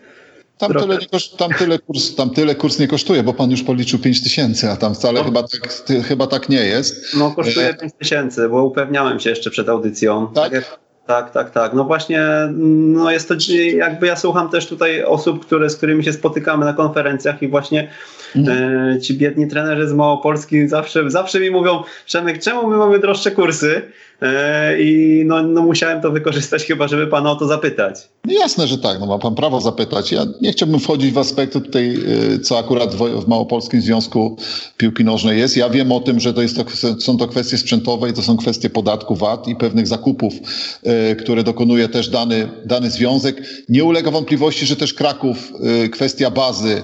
Tam tyle, koszt, tam, tyle kurs, tam tyle kurs nie kosztuje, bo pan już policzył 5 tysięcy, a tam wcale no. chyba, tak, chyba tak nie jest. No kosztuje 5 e, tysięcy, bo upewniałem się jeszcze przed audycją. Tak? tak tak, tak, tak. No właśnie, no jest to jakby ja słucham też tutaj osób, które, z którymi się spotykamy na konferencjach i właśnie mhm. e, ci biedni trenerzy z Małopolski zawsze, zawsze mi mówią, Przemek, czemu my mamy droższe kursy? E, I no, no musiałem to wykorzystać chyba, żeby pana o to zapytać. No jasne, że tak, no ma pan prawo zapytać. Ja nie chciałbym wchodzić w aspekty tutaj, e, co akurat w Małopolskim Związku Piłki Nożnej jest. Ja wiem o tym, że to jest to, są to kwestie sprzętowe i to są kwestie podatku VAT i pewnych zakupów, e, które dokonuje też dany, dany związek. Nie ulega wątpliwości, że też Kraków, kwestia bazy,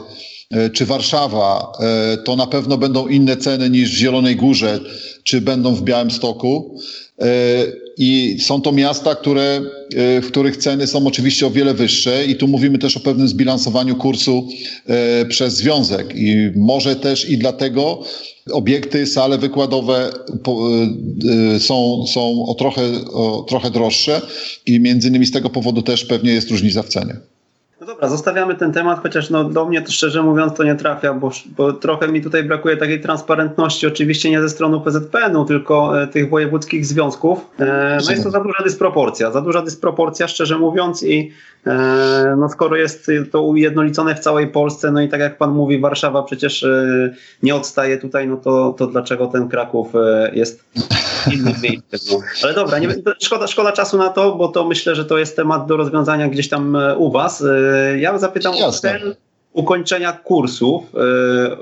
czy Warszawa, to na pewno będą inne ceny niż w Zielonej Górze, czy będą w Białymstoku. I są to miasta, które, w których ceny są oczywiście o wiele wyższe, i tu mówimy też o pewnym zbilansowaniu kursu przez związek. I może też i dlatego obiekty, sale wykładowe są, są o, trochę, o trochę droższe, i między innymi z tego powodu też pewnie jest różnica w cenie. No dobra, zostawiamy ten temat, chociaż no do mnie to szczerze mówiąc to nie trafia, bo, bo trochę mi tutaj brakuje takiej transparentności, oczywiście nie ze strony PZPN-u, tylko e, tych wojewódzkich związków. E, no jest to za duża dysproporcja, za duża dysproporcja szczerze mówiąc i e, no skoro jest to ujednolicone w całej Polsce, no i tak jak pan mówi, Warszawa przecież e, nie odstaje tutaj, no to, to dlaczego ten Kraków e, jest innym miejscem? No. Ale dobra, nie, szkoda, szkoda czasu na to, bo to myślę, że to jest temat do rozwiązania gdzieś tam e, u was. Ja zapytam Jasne. o cel ukończenia kursów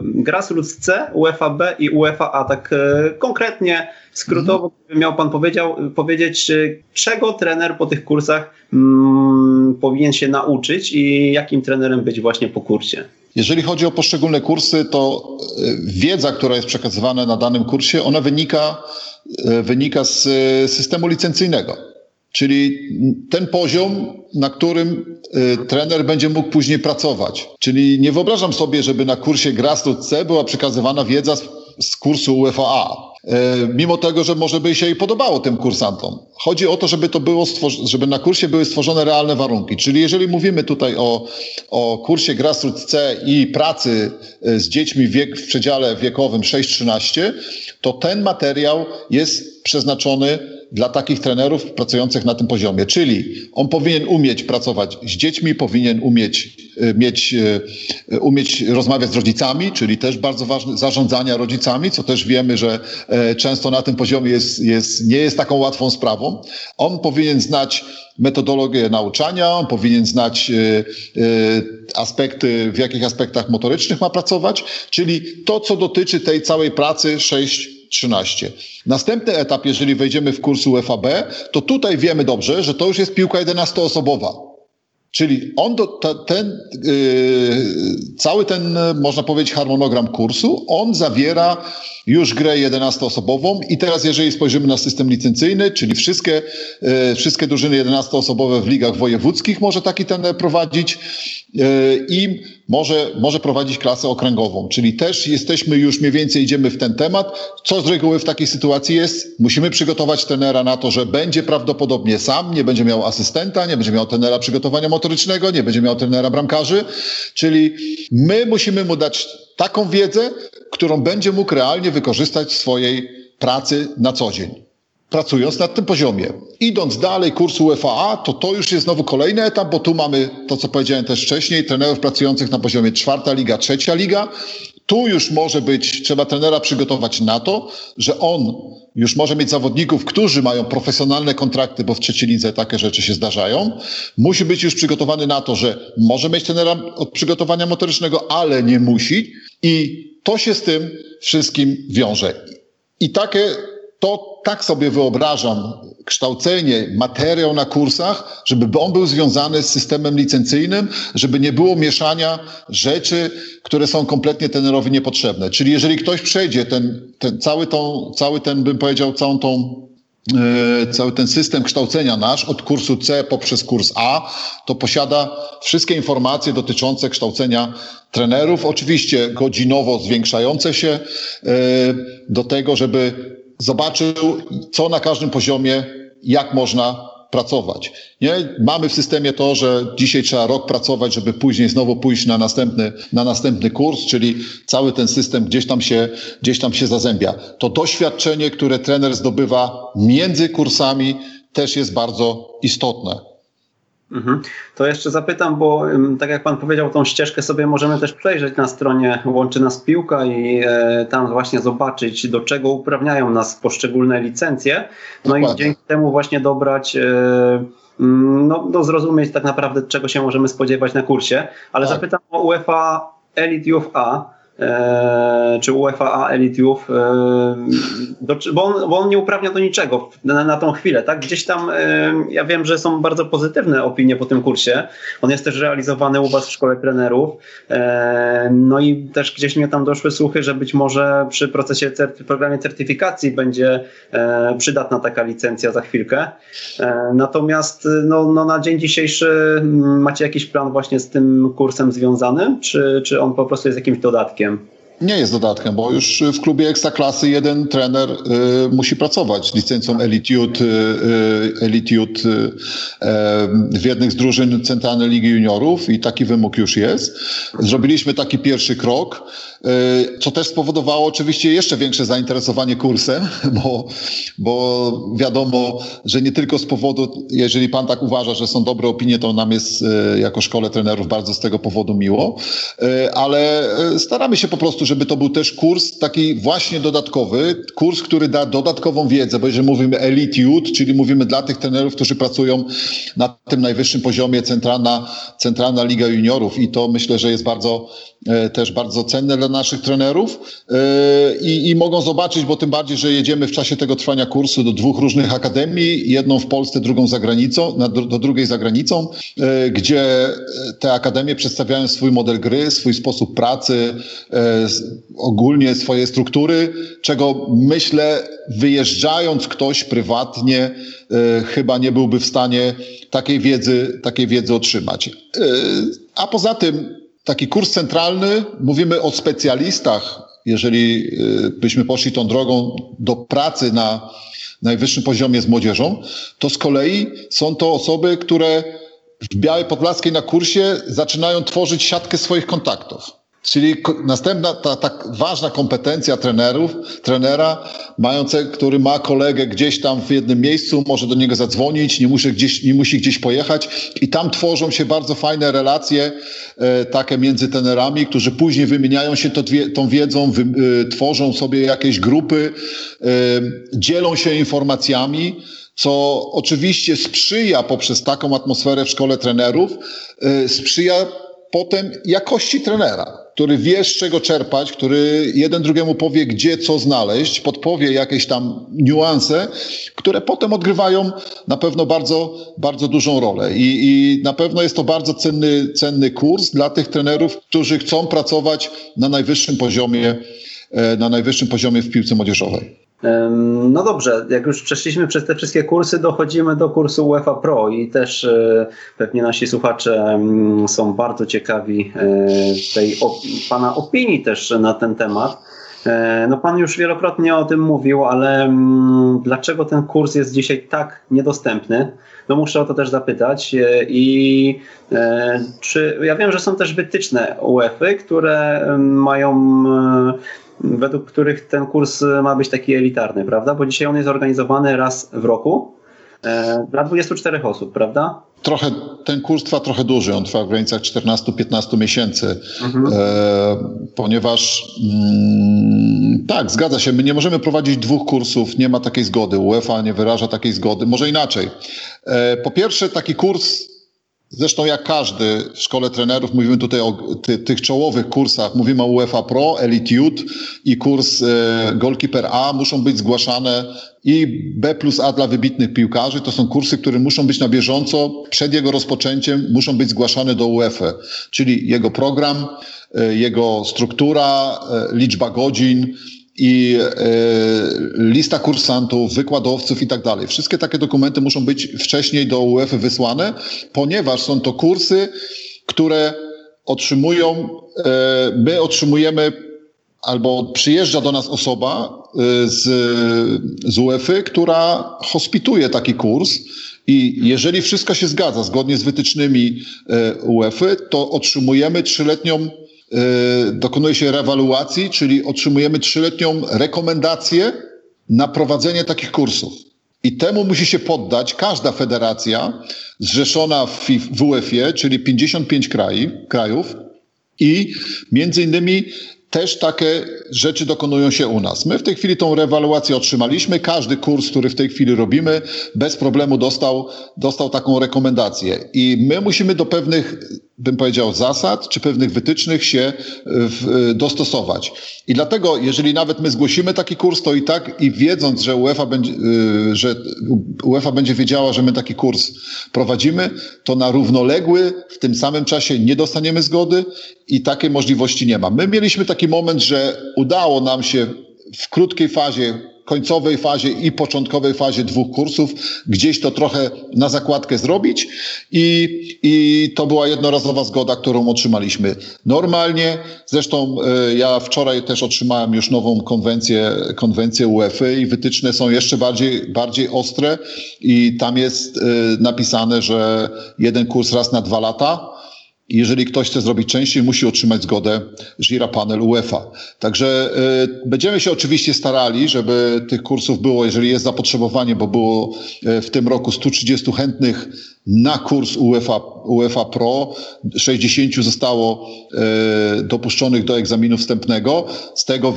Grassroots C, UEFA B i UEFA A. Tak konkretnie, skrótowo, mhm. gdyby miał Pan powiedział, powiedzieć, czego trener po tych kursach mm, powinien się nauczyć i jakim trenerem być właśnie po kursie? Jeżeli chodzi o poszczególne kursy, to wiedza, która jest przekazywana na danym kursie, ona wynika, wynika z systemu licencyjnego. Czyli ten poziom, na którym y, trener będzie mógł później pracować. Czyli nie wyobrażam sobie, żeby na kursie Grassroots C była przekazywana wiedza z, z kursu UEFA y, mimo tego, że może by się jej podobało tym kursantom. Chodzi o to, żeby to było, żeby na kursie były stworzone realne warunki. Czyli jeżeli mówimy tutaj o, o kursie Grassroots C i pracy y, z dziećmi wiek, w przedziale wiekowym 6-13, to ten materiał jest przeznaczony dla takich trenerów pracujących na tym poziomie. Czyli on powinien umieć pracować z dziećmi, powinien umieć, e, mieć, e, umieć rozmawiać z rodzicami, czyli też bardzo ważne, zarządzania rodzicami, co też wiemy, że e, często na tym poziomie jest, jest, nie jest taką łatwą sprawą. On powinien znać metodologię nauczania, on powinien znać aspekty, w jakich aspektach motorycznych ma pracować, czyli to, co dotyczy tej całej pracy 6 13. Następny etap, jeżeli wejdziemy w kurs UFAB, to tutaj wiemy dobrze, że to już jest piłka 11-osobowa. Czyli on do, ten, yy, cały ten, można powiedzieć, harmonogram kursu, on zawiera już grę 11-osobową i teraz jeżeli spojrzymy na system licencyjny, czyli wszystkie, yy, wszystkie drużyny 11-osobowe w ligach wojewódzkich może taki ten prowadzić yy, i może, może prowadzić klasę okręgową, czyli też jesteśmy już mniej więcej idziemy w ten temat. Co z reguły w takiej sytuacji jest? Musimy przygotować trenera na to, że będzie prawdopodobnie sam, nie będzie miał asystenta, nie będzie miał trenera przygotowania motorycznego, nie będzie miał trenera bramkarzy, czyli my musimy mu dać taką wiedzę, którą będzie mógł realnie wykorzystać w swojej pracy na co dzień pracując na tym poziomie. Idąc dalej kursu UFA, to to już jest znowu kolejny etap, bo tu mamy to, co powiedziałem też wcześniej, trenerów pracujących na poziomie czwarta liga, trzecia liga. Tu już może być, trzeba trenera przygotować na to, że on już może mieć zawodników, którzy mają profesjonalne kontrakty, bo w trzeciej lidze takie rzeczy się zdarzają. Musi być już przygotowany na to, że może mieć trenera od przygotowania motorycznego, ale nie musi. I to się z tym wszystkim wiąże. I takie to tak sobie wyobrażam kształcenie, materiał na kursach, żeby on był związany z systemem licencyjnym, żeby nie było mieszania rzeczy, które są kompletnie tenerowi niepotrzebne. Czyli jeżeli ktoś przejdzie ten, ten cały, tą, cały ten, bym powiedział, całą tą e, cały ten system kształcenia nasz od kursu C poprzez kurs A, to posiada wszystkie informacje dotyczące kształcenia trenerów, oczywiście godzinowo zwiększające się e, do tego, żeby zobaczył, co na każdym poziomie, jak można pracować. Nie? Mamy w systemie to, że dzisiaj trzeba rok pracować, żeby później znowu pójść na następny, na następny kurs, czyli cały ten system gdzieś tam, się, gdzieś tam się zazębia. To doświadczenie, które trener zdobywa między kursami, też jest bardzo istotne. Mhm. To jeszcze zapytam, bo tak jak Pan powiedział, tą ścieżkę sobie możemy też przejrzeć na stronie Łączy Nas Piłka i e, tam właśnie zobaczyć, do czego uprawniają nas poszczególne licencje. No Dokładnie. i dzięki temu właśnie dobrać, e, no, no zrozumieć tak naprawdę, czego się możemy spodziewać na kursie. Ale tak. zapytam o UEFA Elite Youth A. e, czy UEFA Elite Youth, e, bo, on, bo on nie uprawnia do niczego na, na tą chwilę, tak? Gdzieś tam e, ja wiem, że są bardzo pozytywne opinie po tym kursie. On jest też realizowany u Was w szkole trenerów. No i też gdzieś mnie tam doszły słuchy, że być może przy procesie, certy, programie certyfikacji będzie przydatna taka licencja za chwilkę. Natomiast no, no na dzień dzisiejszy mm, macie jakiś plan właśnie z tym kursem związany, czy, czy on po prostu jest jakimś dodatkiem? him Nie jest dodatkiem, bo już w klubie Ekstraklasy jeden trener y, musi pracować licencją Elite Youth, y, y y, w jednych z drużyn Centralnej Ligi Juniorów i taki wymóg już jest. Zrobiliśmy taki pierwszy krok. Y, co też spowodowało oczywiście jeszcze większe zainteresowanie kursem, bo, bo wiadomo, że nie tylko z powodu, jeżeli pan tak uważa, że są dobre opinie, to nam jest y, jako szkole trenerów bardzo z tego powodu miło, ale staramy się po prostu, żeby to był też kurs taki właśnie dodatkowy, kurs, który da dodatkową wiedzę, bo jeżeli mówimy Elite Youth, czyli mówimy dla tych trenerów, którzy pracują na tym najwyższym poziomie centralna, centralna Liga Juniorów i to myślę, że jest bardzo, też bardzo cenne dla naszych trenerów e, i, i mogą zobaczyć, bo tym bardziej, że jedziemy w czasie tego trwania kursu do dwóch różnych akademii, jedną w Polsce, drugą za granicą, do drugiej za granicą, e, gdzie te akademie przedstawiają swój model gry, swój sposób pracy, e, ogólnie swoje struktury, czego myślę, wyjeżdżając ktoś prywatnie, chyba nie byłby w stanie takiej wiedzy, takiej wiedzy otrzymać. A poza tym taki kurs centralny, mówimy o specjalistach, jeżeli y, byśmy poszli tą drogą do pracy na najwyższym poziomie z młodzieżą, to z kolei są to osoby, które w Białej Podlaskiej na kursie zaczynają tworzyć siatkę swoich kontaktów. Czyli następna ta, ta ważna kompetencja trenerów, trenera, mające, który ma kolegę gdzieś tam w jednym miejscu, może do niego zadzwonić, nie musi gdzieś, nie musi gdzieś pojechać. I tam tworzą się bardzo fajne relacje e, takie między trenerami, którzy później wymieniają się to, tą wiedzą, wy, e, tworzą sobie jakieś grupy, e, dzielą się informacjami, co oczywiście sprzyja poprzez taką atmosferę w szkole trenerów, e, sprzyja potem jakości trenera, który wie z czego czerpać, który jeden drugiemu powie, gdzie co znaleźć, podpowie jakieś tam niuanse, które potem odgrywają na pewno bardzo, bardzo dużą rolę. I, I na pewno jest to bardzo cenny, cenny kurs dla tych trenerów, którzy chcą pracować na najwyższym poziomie, e, na najwyższym poziomie w piłce młodzieżowej. No dobrze, jak już przeszliśmy przez te wszystkie kursy, dochodzimy do kursu UEFA Pro i też e, pewnie nasi słuchacze są bardzo ciekawi e, tej Pana opinii też na ten temat. E, no Pan już wielokrotnie o tym mówił, ale dlaczego ten kurs jest dzisiaj tak niedostępny? No muszę o to też zapytać i czy ja wiem, że są też wytyczne UEFA, które mają według których ten kurs ma być taki elitarny, prawda? Bo dzisiaj on jest organizowany raz w roku e, dla 24 osób, prawda? Trochę, ten kurs trwa trochę dłużej, on trwa w granicach 14-15 miesięcy, mhm. e, ponieważ mm, tak, zgadza się, my nie możemy prowadzić dwóch kursów, nie ma takiej zgody, UEFA nie wyraża takiej zgody, może inaczej. E, po pierwsze, taki kurs Zresztą jak każdy w szkole trenerów, mówimy tutaj o ty, tych czołowych kursach, mówimy o UEFA Pro, Elite Youth i kurs e, Goalkeeper A, muszą być zgłaszane i B plus A dla wybitnych piłkarzy. To są kursy, które muszą być na bieżąco, przed jego rozpoczęciem muszą być zgłaszane do UEFA, czyli jego program, e, jego struktura, e, liczba godzin, i e, lista kursantów, wykładowców i tak dalej. Wszystkie takie dokumenty muszą być wcześniej do UEFA wysłane, ponieważ są to kursy, które otrzymują, e, my otrzymujemy albo przyjeżdża do nas osoba e, z, z UEFA, która hospituje taki kurs i jeżeli wszystko się zgadza zgodnie z wytycznymi UEFA, to otrzymujemy trzyletnią dokonuje się rewaluacji, czyli otrzymujemy trzyletnią rekomendację na prowadzenie takich kursów. I temu musi się poddać każda federacja zrzeszona w, w UEFA, czyli 55 kraj, krajów i między innymi też takie rzeczy dokonują się u nas. My w tej chwili tą rewaluację otrzymaliśmy. Każdy kurs, który w tej chwili robimy, bez problemu dostał, dostał taką rekomendację. I my musimy do pewnych bym powiedział, zasad czy pewnych wytycznych się w, dostosować. I dlatego, jeżeli nawet my zgłosimy taki kurs, to i tak, i wiedząc, że UEFA będzie, że UEFA będzie wiedziała, że my taki kurs prowadzimy, to na równoległy w tym samym czasie nie dostaniemy zgody i takiej możliwości nie ma. My mieliśmy taki moment, że udało nam się w krótkiej fazie końcowej fazie i początkowej fazie dwóch kursów, gdzieś to trochę na zakładkę zrobić. I, i to była jednorazowa zgoda, którą otrzymaliśmy. Normalnie, zresztą e, ja wczoraj też otrzymałem już nową konwencję, konwencję UEFA i wytyczne są jeszcze bardziej, bardziej ostre. I tam jest e, napisane, że jeden kurs raz na dwa lata, jeżeli ktoś chce zrobić częściej, musi otrzymać zgodę Gira Panel UEFA. Także y, będziemy się oczywiście starali, żeby tych kursów było, jeżeli jest zapotrzebowanie, bo było y, w tym roku 130 chętnych na kurs UEFA, UEFA Pro, 60 zostało y, dopuszczonych do egzaminu wstępnego. Z tego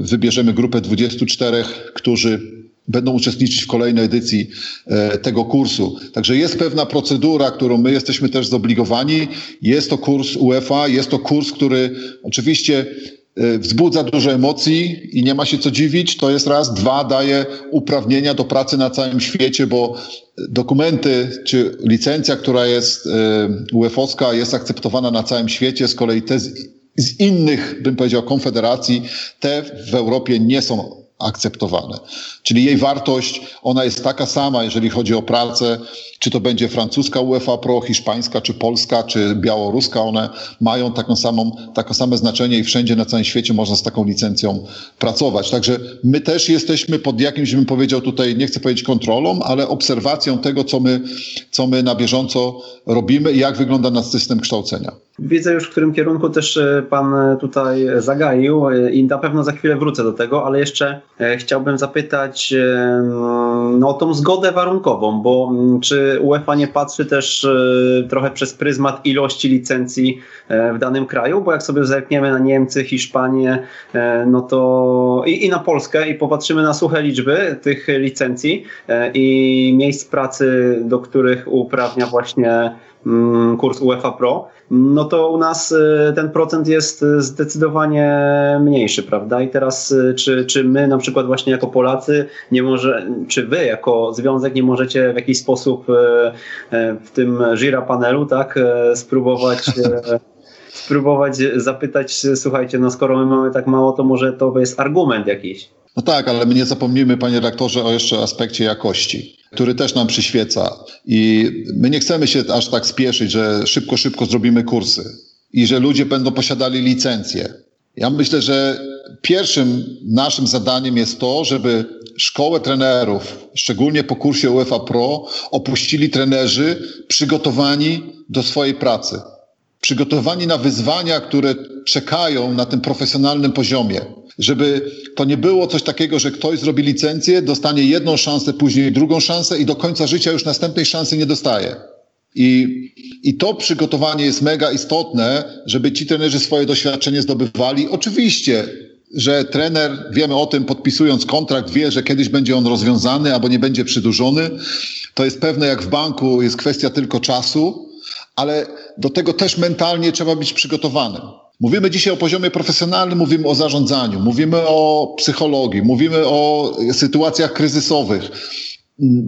wybierzemy grupę 24, którzy będą uczestniczyć w kolejnej edycji e, tego kursu. Także jest pewna procedura, którą my jesteśmy też zobligowani. Jest to kurs UEFA, jest to kurs, który oczywiście e, wzbudza dużo emocji i nie ma się co dziwić. To jest raz. Dwa, daje uprawnienia do pracy na całym świecie, bo dokumenty czy licencja, która jest e, UEFA-owska, jest akceptowana na całym świecie. Z kolei te z, z innych, bym powiedział, konfederacji, te w Europie nie są akceptowane. Czyli jej wartość, ona jest taka sama, jeżeli chodzi o pracę, czy to będzie francuska UEFA Pro, hiszpańska, czy polska, czy białoruska, one mają taką samą, takie same znaczenie i wszędzie na całym świecie można z taką licencją pracować. Także my też jesteśmy pod jakimś, bym powiedział tutaj, nie chcę powiedzieć kontrolą, ale obserwacją tego, co my, co my na bieżąco robimy i jak wygląda nasz system kształcenia. Widzę już, w którym kierunku też e, Pan e, tutaj zagaił e, i na pewno za chwilę wrócę do tego, ale jeszcze chciałbym zapytać no, o tą zgodę warunkową, bo czy UEFA nie patrzy też trochę przez pryzmat ilości licencji w danym kraju, bo jak sobie zerkniemy na Niemcy, Hiszpanię, no to i, i na Polskę i popatrzymy na suche liczby tych licencji i miejsc pracy, do których uprawnia właśnie mm, kurs UEFA Pro, no to u nas y, ten procent jest y, zdecydowanie mniejszy, prawda? I teraz y, czy, czy my na przykład właśnie jako Polacy nie może, czy wy jako związek nie możecie w jakiś sposób w tym Gira panelu, tak, spróbować spróbować zapytać, słuchajcie, no skoro my mamy tak mało, to może to jest argument jakiś. No tak, ale my nie zapomnimy, panie redaktorze, o jeszcze aspekcie jakości, który też nam przyświeca. I my nie chcemy się aż tak spieszyć, że szybko, szybko zrobimy kursy i że ludzie będą posiadali licencje. Ja myślę, że pierwszym naszym zadaniem jest to, żeby szkołę trenerów, szczególnie po kursie UEFA Pro, opuścili trenerzy przygotowani do swojej pracy. Przygotowani na wyzwania, które czekają na tym profesjonalnym poziomie żeby to nie było coś takiego, że ktoś zrobi licencję, dostanie jedną szansę, później drugą szansę i do końca życia już następnej szansy nie dostaje. I, I to przygotowanie jest mega istotne, żeby ci trenerzy swoje doświadczenie zdobywali. Oczywiście, że trener, wiemy o tym, podpisując kontrakt, wie, że kiedyś będzie on rozwiązany albo nie będzie przydłużony. To jest pewne, jak w banku, jest kwestia tylko czasu, ale do tego też mentalnie trzeba być przygotowanym. Mówimy dzisiaj o poziomie profesjonalnym, mówimy o zarządzaniu, mówimy o psychologii, mówimy o sytuacjach kryzysowych.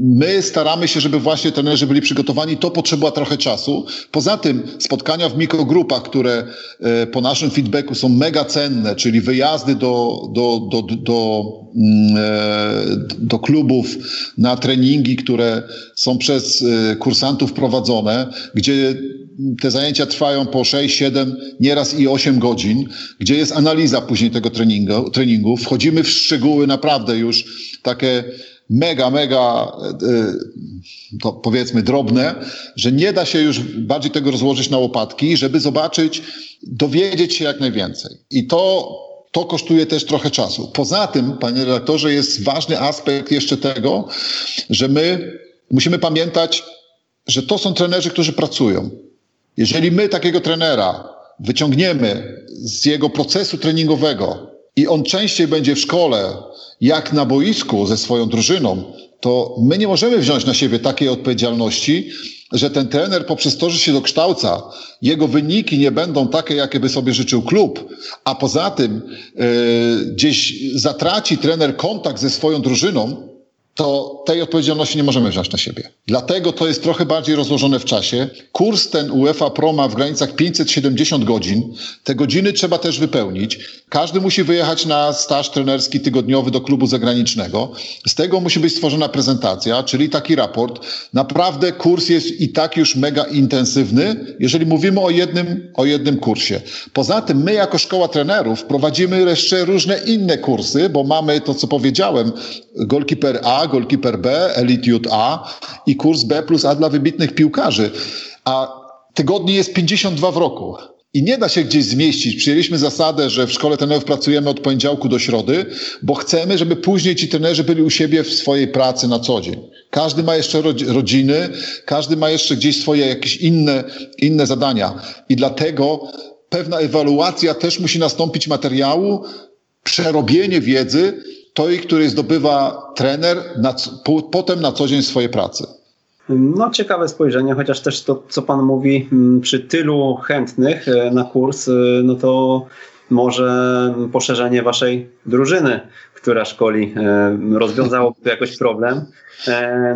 My staramy się, żeby właśnie trenerzy byli przygotowani. To potrzeba trochę czasu. Poza tym spotkania w mikrogrupach, które e, po naszym feedbacku są mega cenne, czyli wyjazdy do, do, do, do, mm, e, do klubów na treningi, które są przez e, kursantów prowadzone, gdzie te zajęcia trwają po 6, 7, nieraz i 8 godzin, gdzie jest analiza później tego treningu, treningu. Wchodzimy w szczegóły naprawdę już takie mega, mega, e, to powiedzmy drobne, że nie da się już bardziej tego rozłożyć na łopatki, żeby zobaczyć, dowiedzieć się jak najwięcej. I to, to kosztuje też trochę czasu. Poza tym, panie redaktorze, jest ważny aspekt jeszcze tego, że my musimy pamiętać, że to są trenerzy, którzy pracują. Jeżeli my takiego trenera wyciągniemy z jego procesu treningowego i on częściej będzie w szkole, jak na boisku ze swoją drużyną, to my nie możemy wziąć na siebie takiej odpowiedzialności, że ten trener poprzez to, że się dokształca, jego wyniki nie będą takie, jakie by sobie życzył klub, a poza tym yy, gdzieś zatraci trener kontakt ze swoją drużyną, to tej odpowiedzialności nie możemy wziąć na siebie. Dlatego to jest trochę bardziej rozłożone w czasie. Kurs ten UEFA Pro ma w granicach 570 godzin. Te godziny trzeba też wypełnić. Każdy musi wyjechać na staż trenerski tygodniowy do klubu zagranicznego. Z tego musi być stworzona prezentacja, czyli taki raport. Naprawdę kurs jest i tak już mega intensywny, jeżeli mówimy o jednym, o jednym kursie. Poza tym my jako szkoła trenerów prowadzimy jeszcze różne inne kursy, bo mamy to, co powiedziałem, Goalkeeper A, Goalkeeper B, Elite Youth A i kurs B plus A dla wybitnych piłkarzy. A tygodni jest 52 w roku. I nie da się gdzieś zmieścić. Przyjęliśmy zasadę, że w szkole trenerów pracujemy od poniedziałku do środy, bo chcemy, żeby później ci trenerzy byli u siebie w swojej pracy na co dzień. Każdy ma jeszcze rodziny, każdy ma jeszcze gdzieś swoje jakieś inne, inne zadania. I dlatego pewna ewaluacja też musi nastąpić materiału, przerobienie wiedzy, tej, której zdobywa trener na, po, potem na co dzień swojej pracy. No, ciekawe spojrzenie, chociaż też to, co Pan mówi, przy tylu chętnych e, na kurs, e, no to może poszerzenie Waszej drużyny, która szkoli, e, rozwiązałoby tu jakoś problem.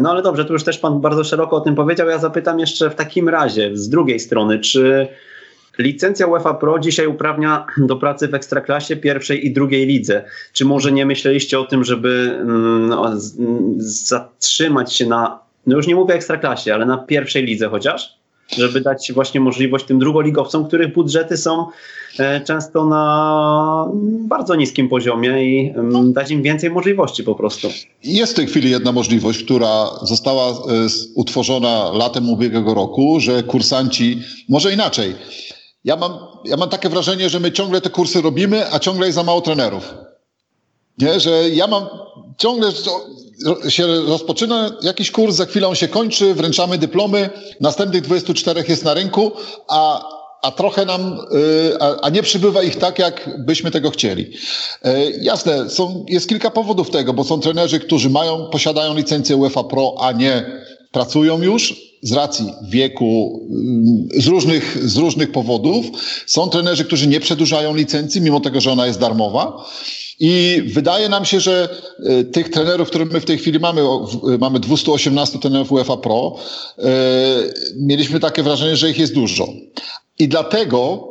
No ale dobrze, tu już też Pan bardzo szeroko o tym powiedział. Ja zapytam jeszcze w takim razie, z drugiej strony, czy Licencja UEFA Pro dzisiaj uprawnia do pracy w ekstraklasie pierwszej i drugiej lidze. Czy może nie myśleliście o tym, żeby mm, no, zatrzymać się na, no już nie mówię ekstraklasie, ale na pierwszej lidze chociaż? Żeby dać właśnie możliwość tym drugoligowcom, których budżety są e, często na bardzo niskim poziomie i mm, dać im więcej możliwości po prostu. Jest w tej chwili jedna możliwość, która została e, utworzona latem ubiegłego roku, że kursanci, może inaczej, ja mam, ja mam takie wrażenie, że my ciągle te kursy robimy, a ciągle jest za mało trenerów. Nie, że ja mam ciągle się rozpoczyna jakiś kurs, za chwilę on się kończy, wręczamy dyplomy, następnych 24 jest na rynku, a, a trochę nam, y, a, a nie przybywa ich tak, jak byśmy tego chcieli. Y, jasne, są, jest kilka powodów tego, bo są trenerzy, którzy mają, posiadają licencję UEFA Pro, a nie pracują już, z racji wieku, z różnych, z różnych powodów. Są trenerzy, którzy nie przedłużają licencji, mimo tego, że ona jest darmowa. I wydaje nam się, że e, tych trenerów, których my w tej chwili mamy, mamy 218 trenerów UEFA Pro, e, mieliśmy takie wrażenie, że ich jest dużo. I dlatego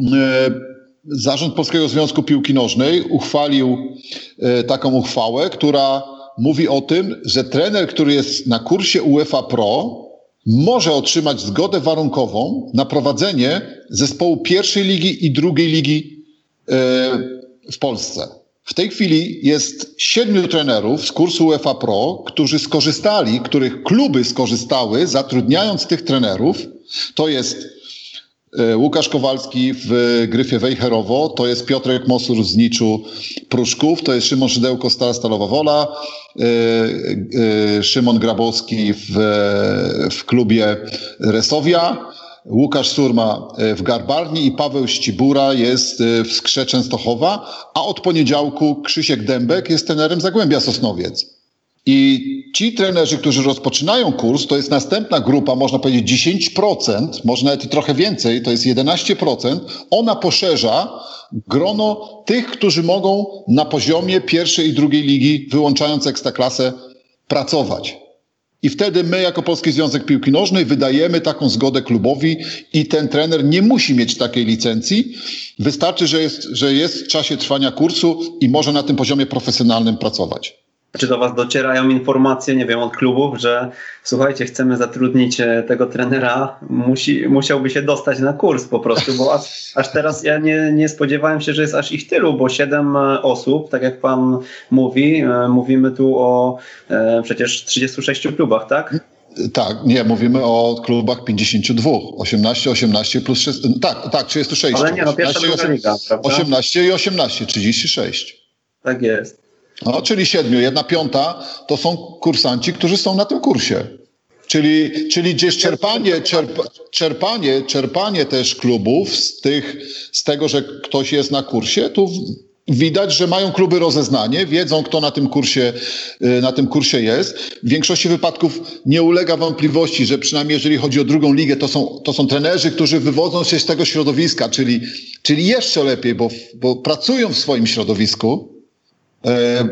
e, Zarząd Polskiego Związku Piłki Nożnej uchwalił taką uchwałę, która mówi o tym, że trener, który jest na kursie UEFA Pro, może otrzymać zgodę warunkową na prowadzenie zespołu pierwszej ligi i drugiej ligi e, w Polsce. W tej chwili jest siedmiu trenerów z kursu UEFA Pro, którzy skorzystali, których kluby skorzystały, zatrudniając tych trenerów. To jest e, Łukasz Kowalski w Gryfie Wejherowo, to jest Piotrek Mosur z Niczu Pruszków, to jest Szymon Szydełko Stara Stalowa Wola, E, e, Szymon Grabowski w, w klubie Resowia, Łukasz Surma w Garbarni i Paweł Ścibura jest w Skrze Częstochowa, a od poniedziałku Krzysiek Dębek jest trenerem Zagłębia Sosnowiec. I ci trenerzy, którzy rozpoczynają kurs, to jest następna grupa, można powiedzieć 10%, może nawet trochę więcej, to jest 11%. Ona poszerza grono tych, którzy mogą na poziomie pierwszej i drugiej ligi, wyłączając ekstraklasę, pracować. I wtedy my, jako Polski Związek Piłki Nożnej, wydajemy taką zgodę klubowi i ten trener nie musi mieć takiej licencji. Wystarczy, że jest, że jest w czasie trwania kursu i może na tym poziomie profesjonalnym pracować. Czy do Was docierają informacje, nie wiem, od klubów, że słuchajcie, chcemy zatrudnić e, tego trenera, musi, musiałby się dostać na kurs po prostu, bo aż, aż teraz ja nie, nie spodziewałem się, że jest aż ich tylu, bo siedem e, osób, tak jak Pan mówi, e, mówimy tu o e, przecież 36 klubach, tak? Tak, nie, mówimy o klubach 52. 18, 18 plus 6, tak, tak, 36. Ale nie, no pierwsza 18, liga, 18 i 18, 36. Tak jest. No, czyli siedmiu, jedna piąta to są kursanci, którzy są na tym kursie. Czyli, czyli gdzieś czerpanie, czerpa, czerpanie, czerpanie też klubów z, tych, z tego, że ktoś jest na kursie, tu widać, że mają kluby rozeznanie, wiedzą, kto na tym kursie, y, na tym kursie jest. W większości wypadków nie ulega wątpliwości, że przynajmniej jeżeli chodzi o drugą ligę, to są, to są trenerzy, którzy wywodzą się z tego środowiska, czyli, czyli jeszcze lepiej, bo, bo pracują w swoim środowisku. E,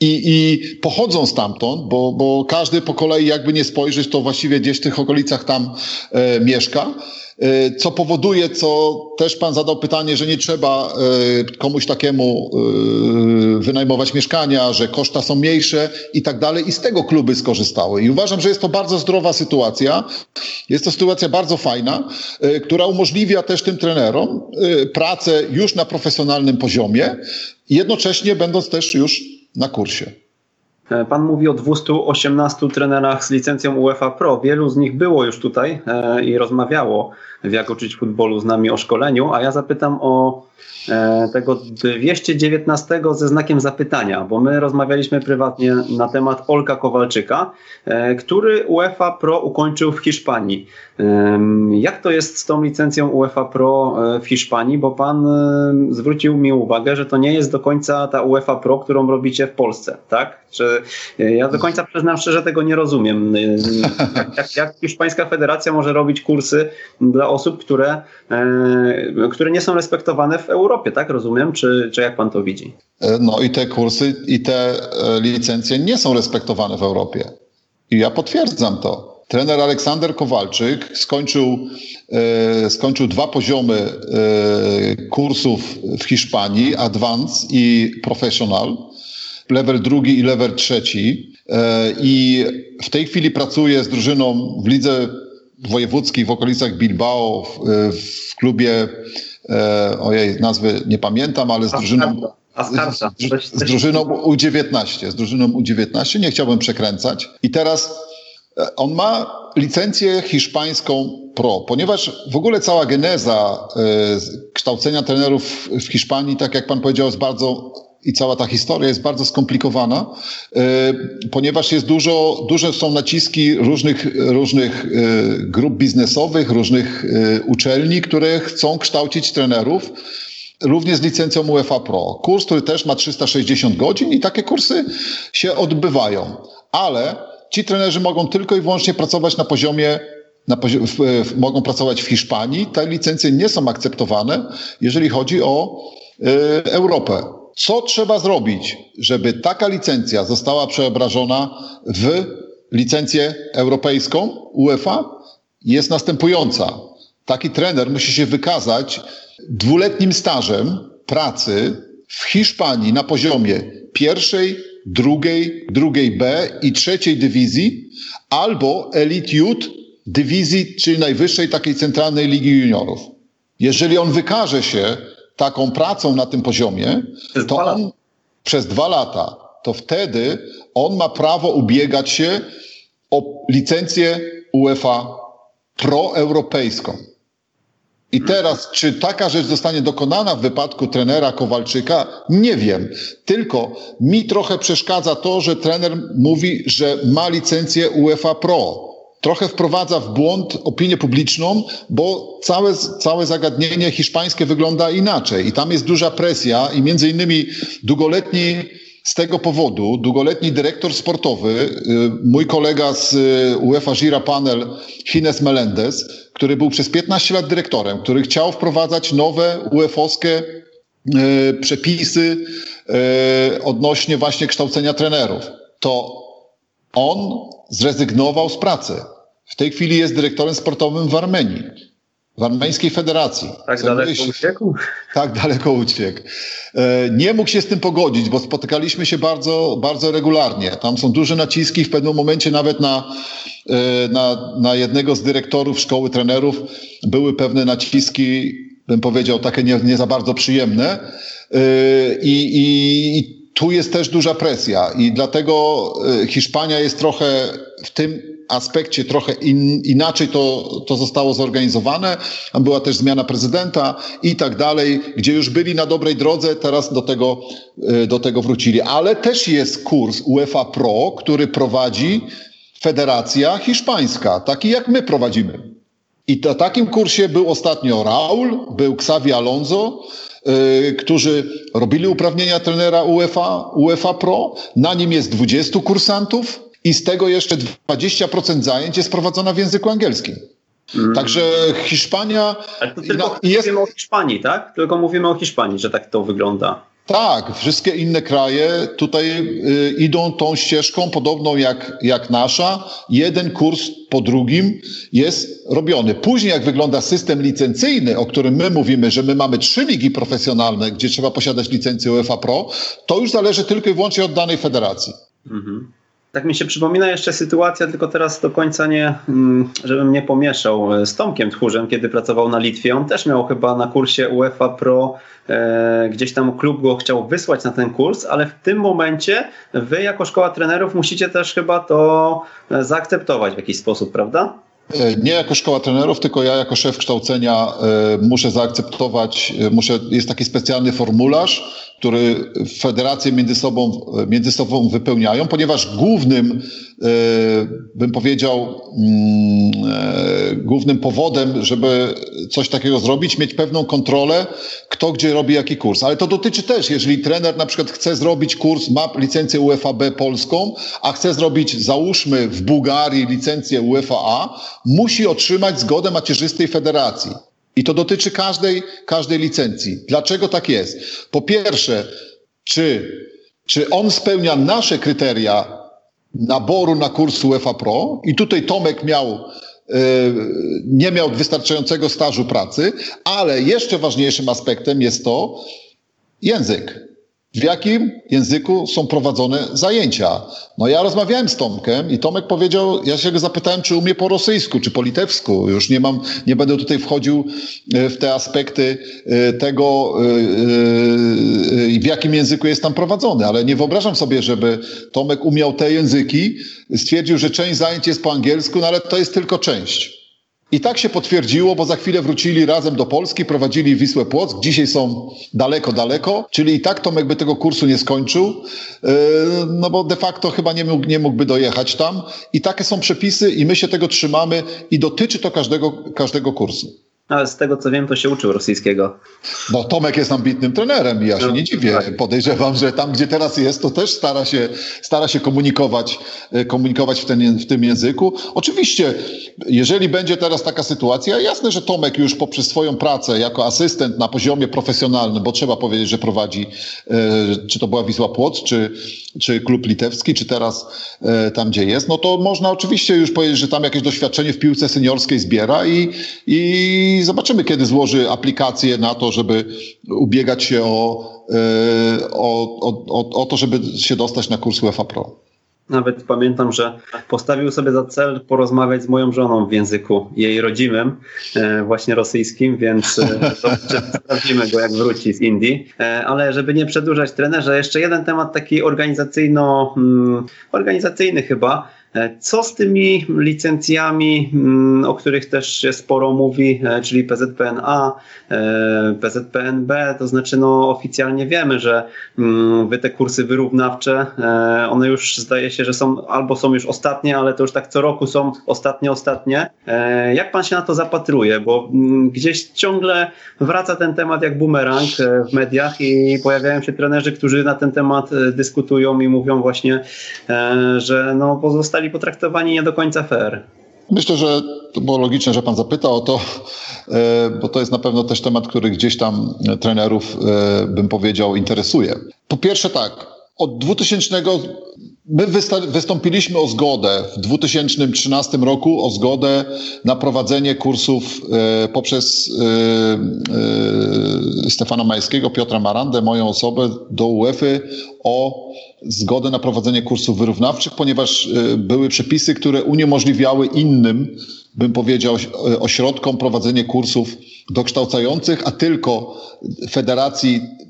I, I pochodzą stamtąd, bo, bo każdy po kolei, jakby nie spojrzeć, to właściwie gdzieś w tych okolicach tam e, mieszka. E, co powoduje, co też pan zadał pytanie, że nie trzeba e, komuś takiemu e, wynajmować mieszkania, że koszta są mniejsze i tak dalej. I z tego kluby skorzystały. I uważam, że jest to bardzo zdrowa sytuacja. Jest to sytuacja bardzo fajna, która umożliwia też tym trenerom pracę już na profesjonalnym poziomie, jednocześnie będąc też już na kursie. E, pan mówi o 218 trenerach z licencją UEFA Pro. Wielu z nich było już tutaj e, i rozmawiało w Jak uczyć futbolu z nami o szkoleniu, a ja zapytam o e, tego 219 ze znakiem zapytania, bo my rozmawialiśmy prywatnie na temat Olka Kowalczyka, który UEFA Pro ukończył w Hiszpanii. Jak to jest z tą licencją UEFA Pro w Hiszpanii? Bo pan zwrócił mi uwagę, że to nie jest do końca ta UEFA Pro, którą robicie w Polsce, tak? Czy ja do końca przyznam szczerze, tego nie rozumiem. Jak, jak hiszpańska federacja może robić kursy dla osób, które, e, które nie są respektowane w Europie, tak? Rozumiem? Czy, czy jak pan to widzi? E, no i te kursy i te e, licencje nie są respektowane w Europie. I ja potwierdzam to. Trener Aleksander Kowalczyk skończył, skończył dwa poziomy kursów w Hiszpanii, Advance i Professional level drugi i level trzeci. I w tej chwili pracuję z drużyną w lidze wojewódzkiej w okolicach Bilbao, w, w klubie, e, ojej, nazwy nie pamiętam, ale z drużyną. Z, z drużyną U19, z drużyną U19, nie chciałbym przekręcać. I teraz e, on ma licencję hiszpańską pro, ponieważ w ogóle cała geneza kształcenia trenerów w Hiszpanii, tak jak pan powiedział, jest bardzo i cała ta historia jest bardzo skomplikowana, e, ponieważ jest dużo, duże są naciski różnych, różnych e, grup biznesowych, różnych e, uczelni, które chcą kształcić trenerów również z licencją UEFA Pro. Kurs, który też ma 360 godzin i takie kursy się odbywają. Ale ci trenerzy mogą tylko i wyłącznie pracować na poziomie na poziom, w, w, mogą pracować w Hiszpanii. Te licencje nie są akceptowane, jeżeli chodzi o y, Europę. Co trzeba zrobić, żeby taka licencja została przeobrażona w licencję europejską UEFA? Jest następująca. Taki trener musi się wykazać dwuletnim stażem pracy w Hiszpanii na poziomie pierwszej, drugiej, drugiej B i trzeciej dywizji albo Elite Youth dywizji, czyli najwyższej takiej centralnej ligi juniorów. Jeżeli on wykaże się taką pracą na tym poziomie, to on przez dwa lata, to wtedy on ma prawo ubiegać się o licencję UEFA proeuropejską. I teraz, czy taka rzecz zostanie dokonana w wypadku trenera Kowalczyka? Nie wiem. Tylko mi trochę przeszkadza to, że trener mówi, że ma licencję UEFA Pro trochę wprowadza w błąd opinię publiczną, bo całe, całe zagadnienie hiszpańskie wygląda inaczej i tam jest duża presja i między innymi długoletni z tego powodu długoletni dyrektor sportowy, y, mój kolega z y, UEFA Gira Panel, Hines Melendez, który był przez 15 lat dyrektorem, który chciał wprowadzać nowe UEFA-owskie y, przepisy odnośnie właśnie kształcenia trenerów. To on zrezygnował z pracy. W tej chwili jest dyrektorem sportowym w Armenii, w Armeńskiej Federacji. Tak daleko uciekł? Tak daleko uciekł. E, nie mógł się z tym pogodzić, bo spotykaliśmy się bardzo, bardzo regularnie. Tam są duże naciski, w pewnym momencie nawet na, e, na, na jednego z dyrektorów szkoły trenerów były pewne naciski, bym powiedział, takie nie, nie za bardzo przyjemne. E, I, i tu jest też duża presja i dlatego Hiszpania jest trochę w tym aspekcie trochę in, inaczej to, to zostało zorganizowane. Tam była też zmiana prezydenta i tak dalej, gdzie już byli na dobrej drodze, teraz do tego, y, do tego wrócili. Ale też jest kurs UEFA Pro, który prowadzi Federacja Hiszpańska, taki jak my prowadzimy. I na takim kursie był ostatnio Raul, był Xavi Alonso, którzy robili uprawnienia trenera UEFA, UEFA Pro. Na nim jest 20 kursantów i z tego jeszcze 20% zajęć jest prowadzona w języku angielskim. Mm. Także Hiszpania. Ale to tylko jest... mówimy o Hiszpanii, tak? Tylko mówimy o Hiszpanii, że tak to wygląda. Tak, wszystkie inne kraje tutaj y, idą tą ścieżką podobną jak, jak nasza. Jeden kurs po drugim jest robiony. Później jak wygląda system licencyjny, o którym my mówimy, że my mamy trzy ligi profesjonalne, gdzie trzeba posiadać licencję UEFA Pro, to już zależy tylko i wyłącznie od danej federacji. Mhm. Tak mi się przypomina jeszcze sytuacja, tylko teraz do końca nie, mm, żebym nie pomieszał e, z Tomkiem Tchórzem, kiedy pracował na Litwie. On też miał chyba na kursie UEFA Pro, e, gdzieś tam klub go chciał wysłać na ten kurs, ale w tym momencie wy jako szkoła trenerów musicie też chyba to e, zaakceptować w jakiś sposób, prawda? E, nie jako szkoła trenerów, tylko ja jako szef kształcenia muszę zaakceptować, muszę, jest taki specjalny formularz, który federacje między sobą, między sobą wypełniają, ponieważ głównym, e, bym powiedział, mm, e, głównym powodem, żeby coś takiego zrobić, mieć pewną kontrolę, kto gdzie robi jaki kurs. Ale to dotyczy też, jeżeli trener na przykład chce zrobić kurs, ma licencję UEFAB polską, a chce zrobić, załóżmy, w Bułgarii licencję UEFA, musi otrzymać zgodę macierzystej federacji. I to dotyczy każdej, każdej licencji. Dlaczego tak jest? Po pierwsze, czy, czy on spełnia nasze kryteria naboru na kurs UEFA Pro? I tutaj Tomek miał e, nie miał wystarczającego stażu pracy, ale jeszcze ważniejszym aspektem jest to język w jakim języku są prowadzone zajęcia. No ja rozmawiałem z Tomkiem i Tomek powiedział, ja się go zapytałem, czy umie po rosyjsku, czy po litewsku. Już nie mam, nie będę tutaj wchodził e, w te aspekty e, tego, e, w jakim języku jest tam prowadzony, ale nie wyobrażam sobie, żeby Tomek umiał te języki, stwierdził, że część zajęć jest po angielsku, no ale to jest tylko część. I tak się potwierdziło, bo za chwilę wrócili razem do Polski, prowadzili Wisłę Płock. Dzisiaj są daleko, daleko, czyli i tak Tomek by tego kursu nie skończył, yy, no bo de facto chyba nie, mógł, nie mógłby dojechać tam. I takie są przepisy i my się tego trzymamy i dotyczy to każdego, każdego kursu. Ale z tego co wiem, to się uczył rosyjskiego. No Tomek jest ambitnym trenerem i ja się no, nie dziwię. Tak. Podejrzewam, że tam, gdzie teraz jest, to też stara się, stara się komunikować, e, komunikować w, ten, w tym języku. Oczywiście, jeżeli będzie teraz taka sytuacja, jasne, że Tomek już poprzez swoją pracę jako asystent na poziomie profesjonalnym, bo trzeba powiedzieć, że prowadzi, e, czy to była Wisła Płoc, czy, czy klub litewski, czy teraz e, tam, gdzie jest, no to można oczywiście już powiedzieć, że tam jakieś doświadczenie w piłce seniorskiej zbiera i, i i zobaczymy, kiedy złoży aplikację na to, żeby ubiegać się o, e, o, o, o to, żeby się dostać na kurs UEFA Pro. Nawet pamiętam, że postawił sobie za cel porozmawiać z moją żoną w języku jej rodzimym, e, właśnie rosyjskim, więc e, sprawdzimy go, jak wróci z Indii. Ale żeby nie przedłużać trenerze, jeszcze jeden temat taki organizacyjno, mm, organizacyjny chyba. E, co z tymi licencjami, mm, o których też się sporo mówi, e, czyli PZPNA, e, PZPNB, to znaczy no oficjalnie wiemy, że mm, wy te kursy wyrównawcze, one już zdaje się, że są albo są już ostatnie, ale to już tak co roku są ostatnie, ostatnie. Jak pan się na to zapatruje? Bo mm, gdzieś ciągle wraca ten temat jak bumerang w mediach i pojawiają się trenerzy, którzy na ten temat dyskutują i mówią właśnie, że no pozostali zostali potraktowani nie do końca fair. Myślę, że to było logiczne, że pan zapytał o to, e, bo to jest na pewno też temat, który gdzieś tam trenerów, e, bym powiedział, interesuje. Po pierwsze tak, od 2000 my wystąpiliśmy o zgodę w 2013 roku, o zgodę na prowadzenie kursów e, poprzez Stefana Majskiego, Piotra Marandę, moją osobę do UEFA o zgodę na prowadzenie kursów wyrównawczych, ponieważ e, były przepisy, które uniemożliwiały innym, bym powiedział, e, ośrodkom prowadzenie kursów dokształcających, a tylko federacji e,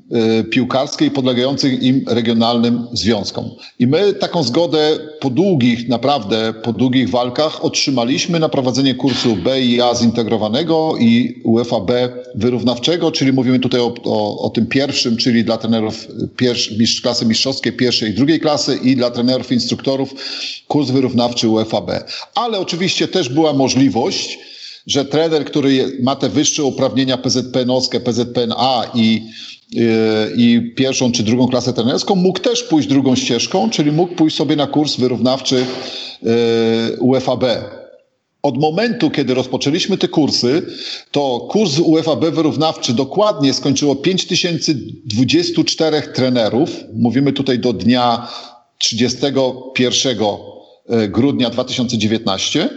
piłkarskiej podlegających im regionalnym związkom. I my taką zgodę po długich, naprawdę po długich walkach otrzymaliśmy na prowadzenie kursu B i A zintegrowanego i UEFA B wyrównawczego, czyli mówimy tutaj o, o, o tym pierwszym, czyli dla trenerów pierwsz, klasy mistrzowskiej pierwszej i drugiej klasy i dla trenerów instruktorów kurs wyrównawczy UEFA B. Ale oczywiście też była możliwość że trener, który ma te wyższe uprawnienia PZPN-owskie, PZPN-A i, i, pierwszą czy drugą klasę trenerską, mógł też pójść drugą ścieżką, czyli mógł pójść sobie na kurs wyrównawczy UFAB. Od momentu, kiedy rozpoczęliśmy te kursy, to kurs UFAB wyrównawczy dokładnie skończyło 5024 trenerów. Mówimy tutaj do dnia 31 e, grudnia 2019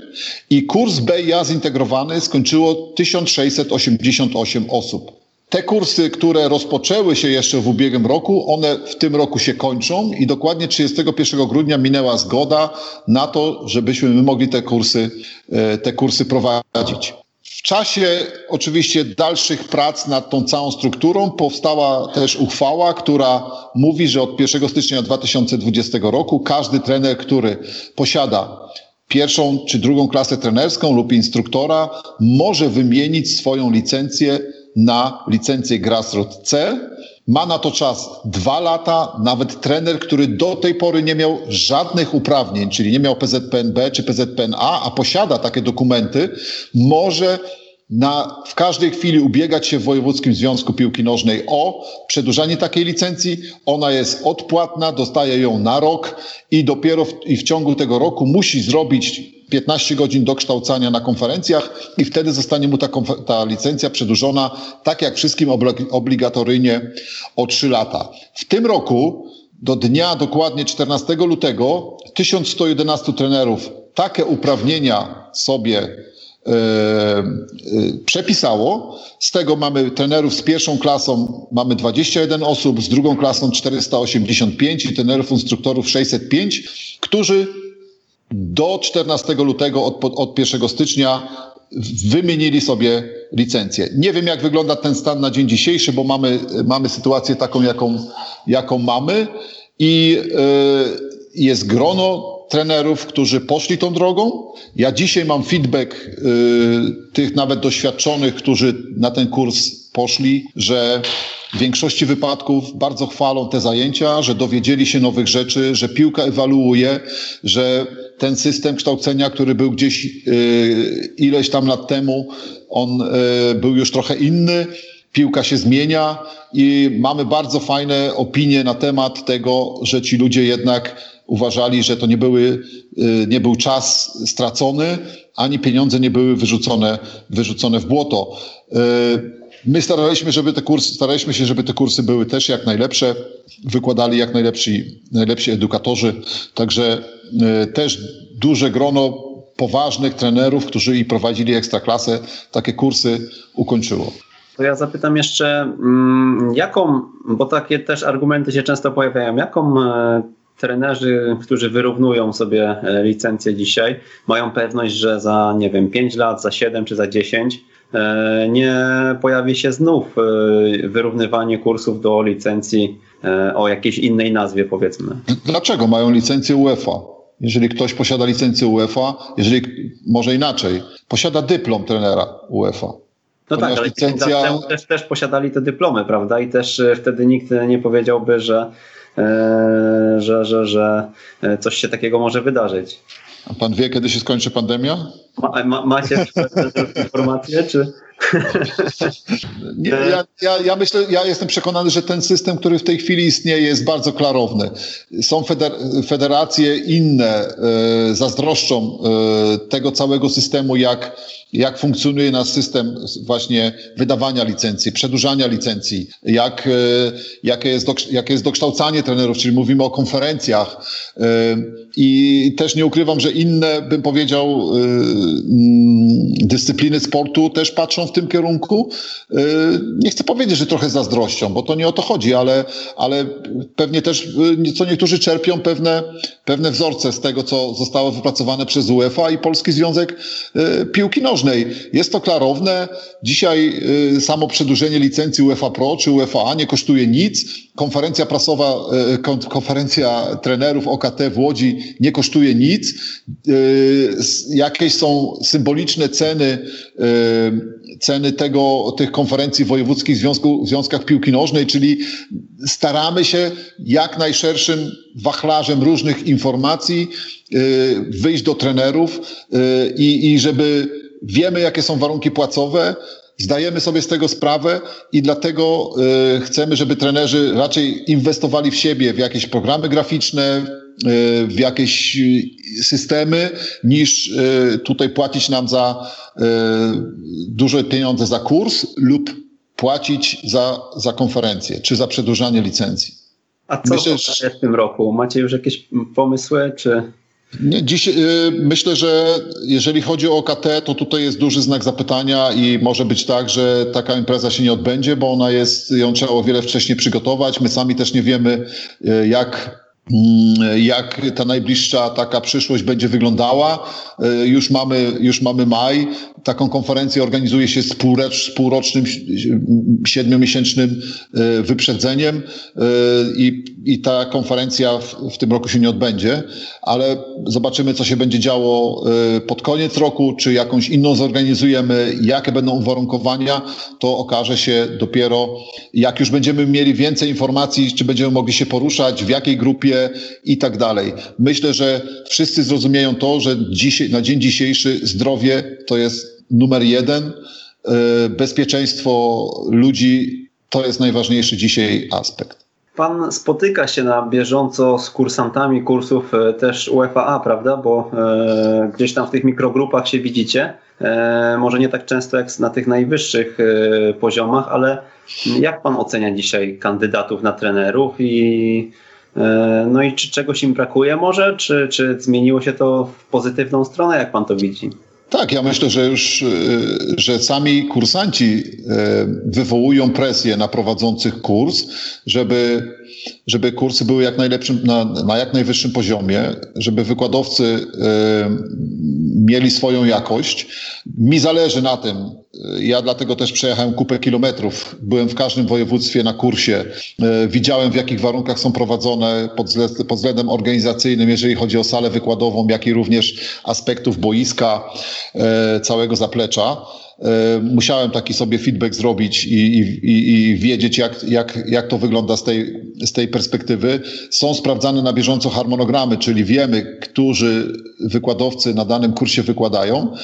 i kurs BIA zintegrowany skończyło 1688 osób. Te kursy, które rozpoczęły się jeszcze w ubiegłym roku, one w tym roku się kończą i dokładnie 31 grudnia minęła zgoda na to, żebyśmy my mogli te kursy, e, te kursy prowadzić. W czasie oczywiście dalszych prac nad tą całą strukturą powstała też uchwała, która mówi, że od 1 stycznia 2020 roku każdy trener, który posiada pierwszą czy drugą klasę trenerską lub instruktora, może wymienić swoją licencję na licencję Grassroot C. Ma na to czas dwa lata. Nawet trener, który do tej pory nie miał żadnych uprawnień, czyli nie miał PZPNB czy PZPNA, a posiada takie dokumenty, może na, w każdej chwili ubiegać się w Wojewódzkim Związku Piłki Nożnej o przedłużanie takiej licencji. Ona jest odpłatna, dostaje ją na rok i dopiero w, i w ciągu tego roku musi zrobić 15 godzin dokształcania na konferencjach i wtedy zostanie mu ta, ta licencja przedłużona, tak jak wszystkim obligatoryjnie o 3 lata. W tym roku do dnia dokładnie 14 lutego 1111 trenerów takie uprawnienia sobie e, e, przepisało. Z tego mamy trenerów z pierwszą klasą mamy 21 osób, z drugą klasą 485 i trenerów instruktorów 605, którzy do 14 lutego od, od 1 stycznia wymienili sobie licencję. Nie wiem, jak wygląda ten stan na dzień dzisiejszy, bo mamy, mamy sytuację taką, jaką, jaką mamy i y, jest grono trenerów, którzy poszli tą drogą. Ja dzisiaj mam feedback y, tych nawet doświadczonych, którzy na ten kurs poszli, że w większości wypadków bardzo chwalą te zajęcia, że dowiedzieli się nowych rzeczy, że piłka ewaluuje, że ten system kształcenia, który był gdzieś y, ileś tam lat temu, on y, był już trochę inny. Piłka się zmienia i mamy bardzo fajne opinie na temat tego, że ci ludzie jednak uważali, że to nie, były, y, nie był czas stracony, ani pieniądze nie były wyrzucone, wyrzucone w błoto. My staraliśmy, żeby te kursy, staraliśmy się, żeby te kursy były też jak najlepsze, wykładali jak najlepsi, najlepsi edukatorzy, także e, też duże grono poważnych trenerów, którzy i prowadzili ekstraklasę, takie kursy ukończyło. To ja zapytam jeszcze, mm, jaką, bo takie też argumenty się często pojawiają, jaką e, trenerzy, którzy wyrównują sobie e, licencję dzisiaj, mają pewność, że za, nie wiem, 5 lat, za 7 czy za 10 E, nie pojawi się znów e, wyrównywanie kursów do licencji o jakiejś innej nazwie, powiedzmy. Dlaczego mają licencję UEFA? Jeżeli ktoś posiada licencję UEFA, jeżeli może inaczej, posiada dyplom trenera UEFA. No tak, ale licencja... też, też posiadali te dyplomy, prawda? I też wtedy nikt nie powiedziałby, że, że, że, że coś się takiego może wydarzyć. A pan wie, kiedy się skończy pandemia? Ma, ma, macie informacje, czy... Nie, ja, ja, ja, myślę, ja jestem przekonany, że ten system, który w tej chwili istnieje, jest bardzo klarowny. Są feder, federacje inne, e, zazdroszczą e, tego całego systemu, jak, jak funkcjonuje nasz system właśnie wydawania licencji, przedłużania licencji, jak, e, jakie, jest jakie jest dokształcanie trenerów, czyli mówimy o konferencjach. E, I też nie ukrywam, że inne, bym powiedział, e, mm, dyscypliny sportu też patrzą w tym kierunku. Nie chcę powiedzieć, że trochę zazdrością, bo to nie o to chodzi, ale, ale pewnie też co niektórzy czerpią pewne, pewne wzorce z tego, co zostało wypracowane przez UEFA i Polski Związek Piłki Nożnej. Jest to klarowne. Dzisiaj samo przedłużenie licencji UEFA Pro czy UEFA nie kosztuje nic. Konferencja prasowa, konferencja trenerów OKT w Łodzi nie kosztuje nic. Jakieś są symboliczne ceny ceny tego, tych konferencji wojewódzkich w, związku, w związkach piłki nożnej, czyli staramy się jak najszerszym wachlarzem różnych informacji y, wyjść do trenerów y, i żeby wiemy, jakie są warunki płacowe, Zdajemy sobie z tego sprawę i dlatego y, chcemy, żeby trenerzy raczej inwestowali w siebie, w jakieś programy graficzne, y, w jakieś y, systemy, niż tutaj płacić nam za duże pieniądze za kurs lub płacić za, za konferencję czy za przedłużanie licencji. A co Myślę, w tym roku? Macie już jakieś pomysły, czy... Nie, dziś, y, myślę, że jeżeli chodzi o OKT, to tutaj jest duży znak zapytania i może być tak, że taka impreza się nie odbędzie, bo ona jest, ją trzeba o wiele wcześniej przygotować. My sami też nie wiemy, y, jak jak ta najbliższa taka przyszłość będzie wyglądała. E, już mamy, już mamy maj. Taką konferencję organizuje się z półrocznym, siedmiomiesięcznym e, wyprzedzeniem e, i, i ta konferencja w, w tym roku się nie odbędzie, ale zobaczymy, co się będzie działo pod koniec roku, czy jakąś inną zorganizujemy, jakie będą uwarunkowania, to okaże się dopiero, jak już będziemy mieli więcej informacji, czy będziemy mogli się poruszać, w jakiej grupie, i tak dalej. Myślę, że wszyscy zrozumieją to, że dzisiaj, na dzień dzisiejszy zdrowie to jest numer jeden. E, bezpieczeństwo ludzi to jest najważniejszy dzisiaj aspekt. Pan spotyka się na bieżąco z kursantami kursów e, też UFAA, prawda? Bo e, gdzieś tam w tych mikrogrupach się widzicie. E, może nie tak często jak na tych najwyższych e, poziomach, ale jak pan ocenia dzisiaj kandydatów na trenerów i no i czy czegoś im brakuje może, czy, czy zmieniło się to w pozytywną stronę, jak pan to widzi? Tak, ja myślę, że już, e, że sami kursanci e, wywołują presję na prowadzących kurs, żeby, żeby kursy były jak najlepszym, na, na jak najwyższym poziomie, żeby wykładowcy mieli swoją jakość. Mi zależy na tym, ja dlatego też przejechałem kupę kilometrów. Byłem w każdym województwie na kursie. E, widziałem, w jakich warunkach są prowadzone pod, względem organizacyjnym, jeżeli chodzi o salę wykładową, jak i również aspektów boiska, e, całego zaplecza e, musiałem taki sobie feedback zrobić i, i, i, wiedzieć, jak, jak, jak to wygląda z tej, z tej perspektywy. Są sprawdzane na bieżąco harmonogramy, czyli wiemy, którzy wykładowcy na danym kursie wykładają.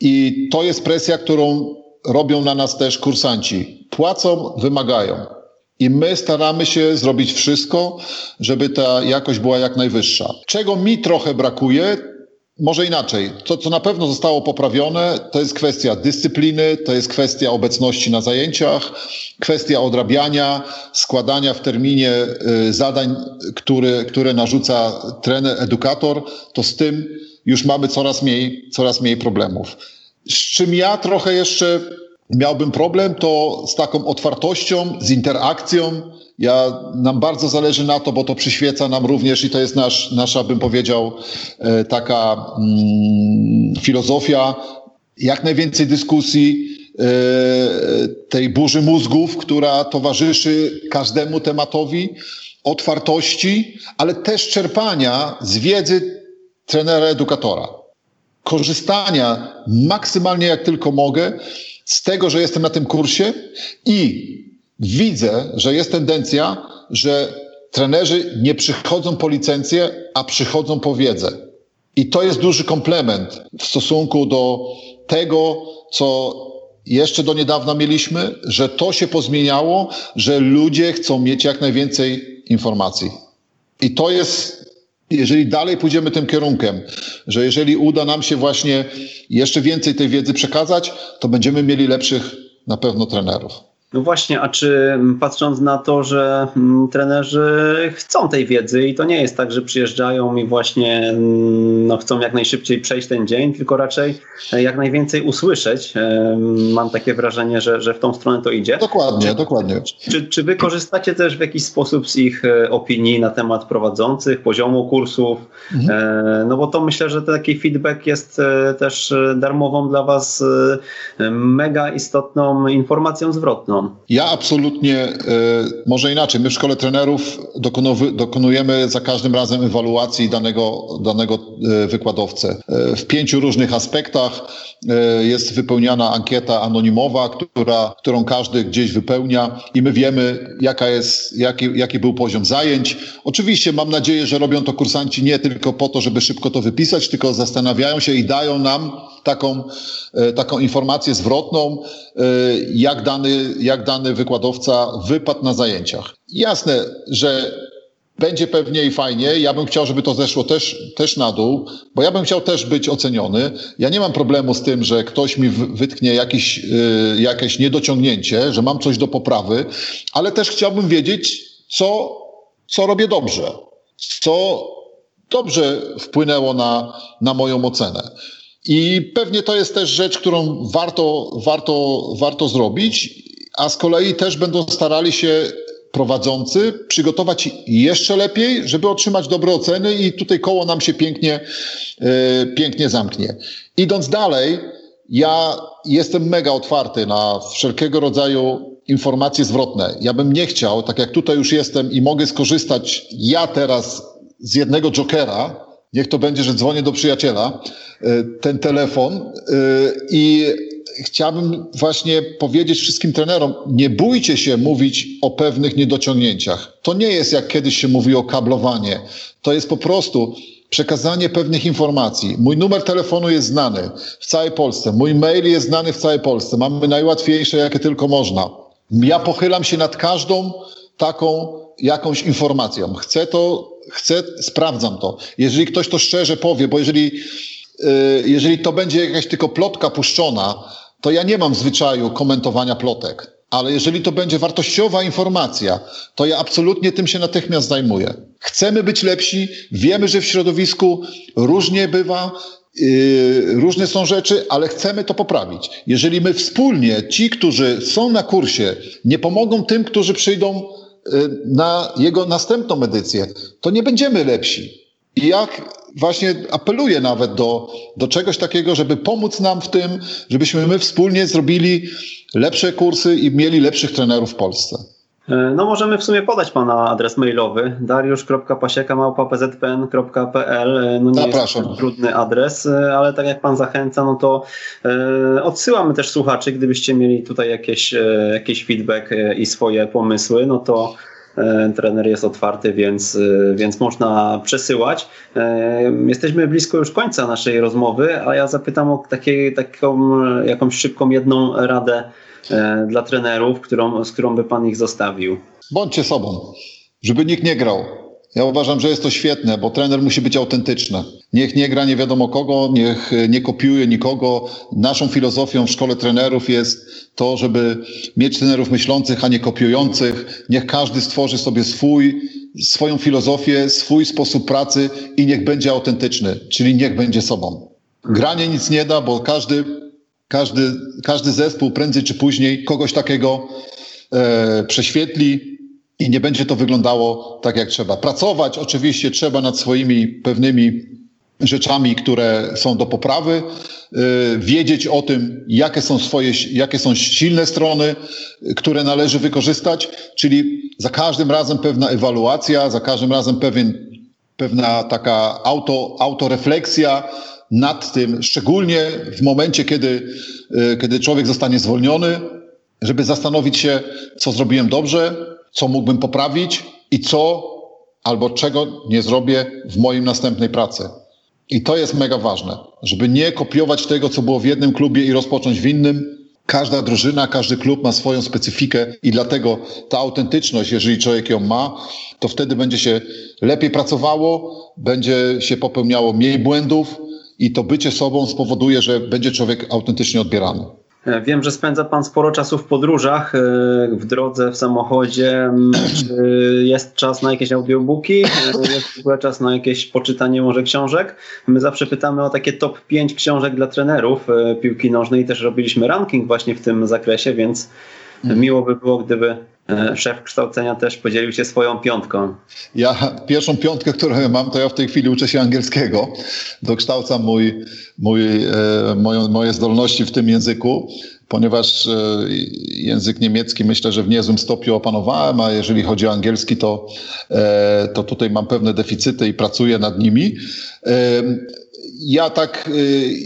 I to jest presja, którą robią na nas też kursanci. Płacą, wymagają. I my staramy się zrobić wszystko, żeby ta jakość była jak najwyższa. Czego mi trochę brakuje, może inaczej. To, co na pewno zostało poprawione, to jest kwestia dyscypliny, to jest kwestia obecności na zajęciach, kwestia odrabiania, składania w terminie y, zadań, które, które narzuca trener, edukator. To z tym już mamy coraz mniej, coraz mniej problemów. Z czym ja trochę jeszcze miałbym problem, to z taką otwartością, z interakcją. Ja, nam bardzo zależy na to, bo to przyświeca nam również i to jest nasz, nasza, bym powiedział, e, taka mm, filozofia. Jak najwięcej dyskusji, e, tej burzy mózgów, która towarzyszy każdemu tematowi, otwartości, ale też czerpania z wiedzy trenera edukatora korzystania maksymalnie jak tylko mogę z tego, że jestem na tym kursie i widzę, że jest tendencja, że trenerzy nie przychodzą po licencję, a przychodzą po wiedzę. I to jest duży komplement w stosunku do tego, co jeszcze do niedawna mieliśmy, że to się pozmieniało, że ludzie chcą mieć jak najwięcej informacji. I to jest jeżeli dalej pójdziemy tym kierunkiem, że jeżeli uda nam się właśnie jeszcze więcej tej wiedzy przekazać, to będziemy mieli lepszych na pewno trenerów. No właśnie, a czy mm, patrząc na to, że mm, trenerzy chcą tej wiedzy i to nie jest tak, że przyjeżdżają i właśnie mm, no, chcą jak najszybciej przejść ten dzień, tylko raczej e, jak najwięcej usłyszeć. E, mam takie wrażenie, że, że w tą stronę to idzie. Dokładnie, czy, dokładnie. Czy, czy wy korzystacie też w jakiś sposób z ich e, opinii na temat prowadzących, poziomu kursów? Mhm. No bo to myślę, że taki feedback jest też darmową dla was mega istotną informacją zwrotną. Ja absolutnie, e, może inaczej, my w szkole trenerów dokonujemy za każdym razem ewaluacji danego, danego e, wykładowcę. E, w pięciu różnych aspektach jest wypełniana ankieta anonimowa, która, którą każdy gdzieś wypełnia i my wiemy, jaka jest, jaki, jaki był poziom zajęć. Oczywiście mam nadzieję, że robią to kursanci nie tylko po to, żeby szybko to wypisać, tylko zastanawiają się i dają nam taką, taką informację zwrotną, jak dany, jak dany wykładowca wypadł na zajęciach. Jasne, że będzie pewnie i fajnie. Ja bym chciał, żeby to zeszło też, też na dół, bo ja bym chciał też być oceniony. Ja nie mam problemu z tym, że ktoś mi wytknie jakiś, yy, jakieś niedociągnięcie, że mam coś do poprawy, ale też chciałbym wiedzieć, co, co robię dobrze, co dobrze wpłynęło na, na moją ocenę. I pewnie to jest też rzecz, którą warto, warto, warto zrobić, a z kolei też będą starali się prowadzący przygotować jeszcze lepiej, żeby otrzymać dobre oceny i tutaj koło nam się pięknie, yy, pięknie zamknie. Idąc dalej, ja jestem mega otwarty na wszelkiego rodzaju informacje zwrotne. Ja bym nie chciał, tak jak tutaj już jestem i mogę skorzystać ja teraz z jednego jokera, niech to będzie, że dzwonię do przyjaciela, yy, ten telefon yy, i chciałbym właśnie powiedzieć wszystkim trenerom, nie bójcie się mówić o pewnych niedociągnięciach. To nie jest jak kiedyś się mówi o kablowanie. To jest po prostu przekazanie pewnych informacji. Mój numer telefonu jest znany w całej Polsce. Mój mail jest znany w całej Polsce. Mamy najłatwiejsze, jakie tylko można. Ja pochylam się nad każdą taką jakąś informacją. Chcę to, chcę, sprawdzam to. Jeżeli ktoś to szczerze powie, bo jeżeli, y, jeżeli to będzie jakaś tylko plotka puszczona, to ja nie mam zwyczaju komentowania plotek. Ale jeżeli to będzie wartościowa informacja, to ja absolutnie tym się natychmiast zajmuję. Chcemy być lepsi, wiemy, że w środowisku różnie bywa, Yy, różne są rzeczy, ale chcemy to poprawić. Jeżeli my wspólnie, ci, którzy są na kursie, nie pomogą tym, którzy przyjdą na jego następną edycję, to nie będziemy lepsi. I jak właśnie apeluję nawet do, do czegoś takiego, żeby pomóc nam w tym, żebyśmy my wspólnie zrobili lepsze kursy i mieli lepszych trenerów w Polsce. E, no możemy w sumie podać Pana adres mailowy dariusz.pasiekamałpa.pzpn.pl e, No nie Zapraszam. jest to trudny adres, e, ale tak jak Pan zachęca, no to odsyłamy też słuchaczy, gdybyście mieli tutaj jakieś, jakiś feedback i swoje pomysły, no to trener jest otwarty, więc, więc można przesyłać. Jesteśmy blisko już końca naszej rozmowy, a ja zapytam o takie, taką jakąś szybką jedną radę dla trenerów, którą, z którą by Pan ich zostawił. Bądźcie sobą, żeby nikt nie grał. Ja uważam, że jest to świetne, bo trener musi być autentyczny. Niech nie gra nie wiadomo kogo, niech nie kopiuje nikogo. Naszą filozofią w szkole trenerów jest to, żeby mieć trenerów myślących, a nie kopiujących. Niech każdy stworzy sobie swój, swoją filozofię, swój sposób pracy i niech będzie autentyczny, czyli niech będzie sobą. Granie nic nie da, bo każdy, każdy, każdy zespół prędzej czy później kogoś takiego e, prześwietli, i nie będzie to wyglądało tak, jak trzeba. Pracować oczywiście trzeba nad swoimi pewnymi rzeczami, które są do poprawy, yy, wiedzieć o tym, jakie są swoje, jakie są silne strony, które należy wykorzystać, czyli za każdym razem pewna ewaluacja, za każdym razem pewien, pewna taka auto, autorefleksja nad tym, szczególnie w momencie, kiedy, yy, kiedy człowiek zostanie zwolniony, żeby zastanowić się, co zrobiłem dobrze, co mógłbym poprawić i co albo czego nie zrobię w moim następnej pracy. I to jest mega ważne, żeby nie kopiować tego, co było w jednym klubie i rozpocząć w innym. Każda drużyna, każdy klub ma swoją specyfikę i dlatego ta autentyczność, jeżeli człowiek ją ma, to wtedy będzie się lepiej pracowało, będzie się popełniało mniej błędów i to bycie sobą spowoduje, że będzie człowiek autentycznie odbierany. E, wiem, że spędza Pan sporo czasu w podróżach, e, w drodze, w samochodzie. Mm, czy jest czas na jakieś audiobooki? E, jest w ogóle czas na jakieś poczytanie może książek? My zawsze pytamy o takie top 5 książek dla trenerów piłki nożnej. Też robiliśmy ranking właśnie w tym zakresie, więc mhm. miło by było, gdyby szef kształcenia też podzielił się swoją piątką. Ja pierwszą piątkę, którą mam, to ja w tej chwili uczę się angielskiego. Dokształcam mój, mój, e, moje, zdolności w tym języku, ponieważ e, język niemiecki myślę, że w niezłym stopniu opanowałem, a jeżeli chodzi o angielski, to, to tutaj mam pewne deficyty i pracuję nad nimi. Ja tak,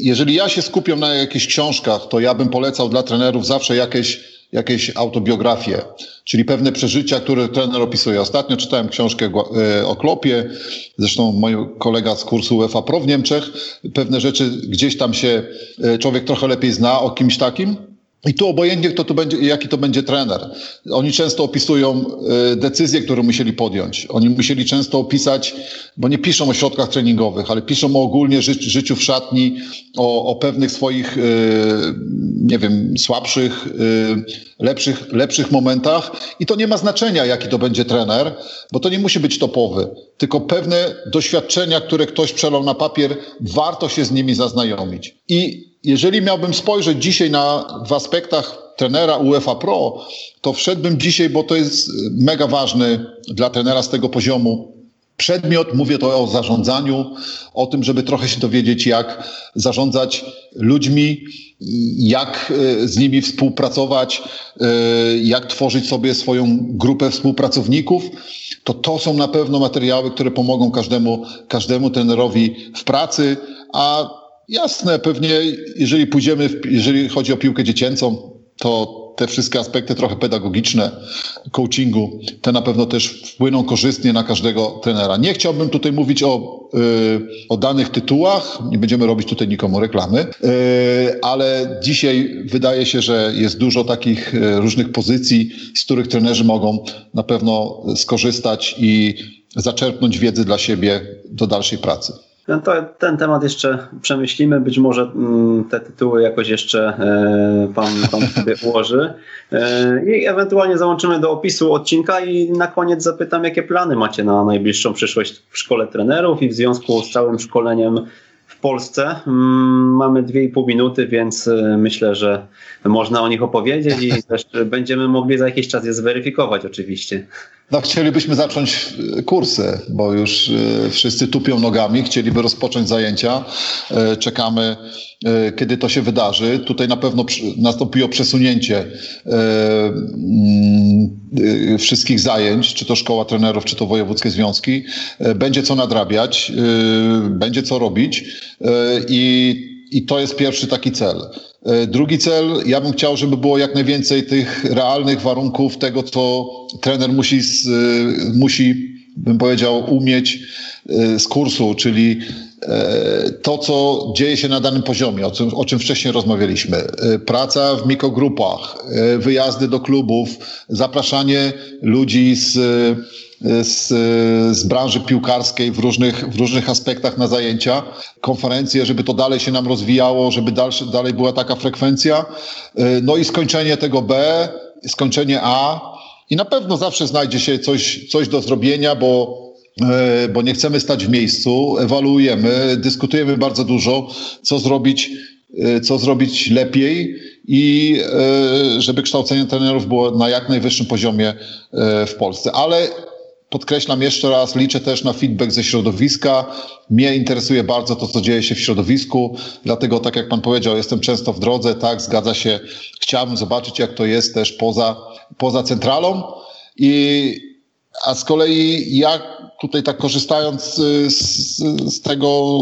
jeżeli ja się skupiam na jakichś książkach, to ja bym polecał dla trenerów zawsze jakieś jakieś autobiografie, czyli pewne przeżycia, które trener opisuje. Ostatnio czytałem książkę e, o Klopie, zresztą mój kolega z kursu UEFA Pro w Niemczech, pewne rzeczy gdzieś tam się e, człowiek trochę lepiej zna o kimś takim. I tu obojętnie, kto to będzie, jaki to będzie trener. Oni często opisują e, decyzje, które musieli podjąć. Oni musieli często opisać, bo nie piszą o środkach treningowych, ale piszą o ogólnie ży życiu w szatni, o, o pewnych swoich, e, nie wiem, słabszych, e, lepszych, lepszych momentach. I to nie ma znaczenia, jaki to będzie trener, bo to nie musi być topowy, tylko pewne doświadczenia, które ktoś przelał na papier, warto się z nimi zaznajomić. I jeżeli miałbym spojrzeć dzisiaj na w aspektach trenera UEFA Pro, to wszedłbym dzisiaj, bo to jest mega ważny dla trenera z tego poziomu przedmiot. Mówię to o zarządzaniu, o tym, żeby trochę się dowiedzieć, jak zarządzać ludźmi, jak e, z nimi współpracować, e, jak tworzyć sobie swoją grupę współpracowników. To to są na pewno materiały, które pomogą każdemu, każdemu trenerowi w pracy, a Jasne, pewnie jeżeli pójdziemy, w, jeżeli chodzi o piłkę dziecięcą, to te wszystkie aspekty trochę pedagogiczne coachingu, te na pewno też wpłyną korzystnie na każdego trenera. Nie chciałbym tutaj mówić o, yy, o danych tytułach, nie będziemy robić tutaj nikomu reklamy, yy, ale dzisiaj wydaje się, że jest dużo takich yy, różnych pozycji, z których trenerzy mogą na pewno skorzystać i zaczerpnąć wiedzy dla siebie do dalszej pracy. No to, ten temat jeszcze przemyślimy. Być może mm, te tytuły jakoś jeszcze e, pan, pan sobie ułoży. E, I ewentualnie załączymy do opisu odcinka i na koniec zapytam, jakie plany macie na najbliższą przyszłość w szkole trenerów i w związku z całym szkoleniem w Polsce. Mm, mamy dwie i pół minuty, więc e, myślę, że można o nich opowiedzieć i też będziemy mogli za jakiś czas je zweryfikować oczywiście. No, chcielibyśmy zacząć e, kursy, bo już e, wszyscy tupią nogami, chcieliby rozpocząć zajęcia. Czekamy, kiedy to się wydarzy. Tutaj na pewno nastąpiło przesunięcie mm, wszystkich zajęć, czy to szkoła trenerów, czy to wojewódzkie związki. Będzie co nadrabiać, będzie co robić. I, I to jest pierwszy taki cel. E, drugi cel, ja bym chciał, żeby było jak najwięcej tych realnych warunków tego, co trener musi, e, musi bym powiedział, umieć e, z kursu, czyli to, co dzieje się na danym poziomie, o czym, o czym wcześniej rozmawialiśmy. Praca w mikrogrupach, wyjazdy do klubów, zapraszanie ludzi z z, z branży piłkarskiej w różnych, w różnych aspektach na zajęcia, konferencje, żeby to dalej się nam rozwijało, żeby dalszy, dalej była taka frekwencja. No i skończenie tego B, skończenie A. I na pewno zawsze znajdzie się coś, coś do zrobienia, bo e, bo nie chcemy stać w miejscu, ewaluujemy, dyskutujemy bardzo dużo, co zrobić, e, co zrobić lepiej i żeby kształcenie trenerów było na jak najwyższym poziomie w Polsce. Ale Podkreślam jeszcze raz, liczę też na feedback ze środowiska. Mnie interesuje bardzo to, co dzieje się w środowisku, dlatego, tak jak Pan powiedział, jestem często w drodze, tak, zgadza się. Chciałbym zobaczyć, jak to jest też poza, poza centralą. I, a z kolei jak tutaj tak korzystając y, z, z, tego,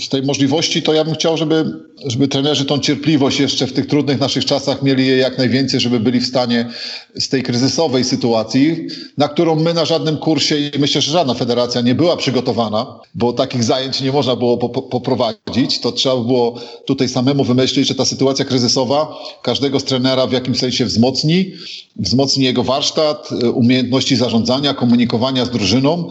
z tej możliwości, to ja bym chciał, żeby, żeby trenerzy tą cierpliwość jeszcze w tych trudnych naszych czasach mieli je jak najwięcej, żeby byli w stanie z tej kryzysowej sytuacji, na którą my na żadnym kursie i myślę, że żadna federacja nie była przygotowana, bo takich zajęć nie można było poprowadzić. To trzeba było tutaj samemu wymyślić, że ta sytuacja kryzysowa każdego z trenera w jakimś sensie wzmocni, wzmocni jego warsztat, y, umiejętności zarządzania, komunikowania z drużyną,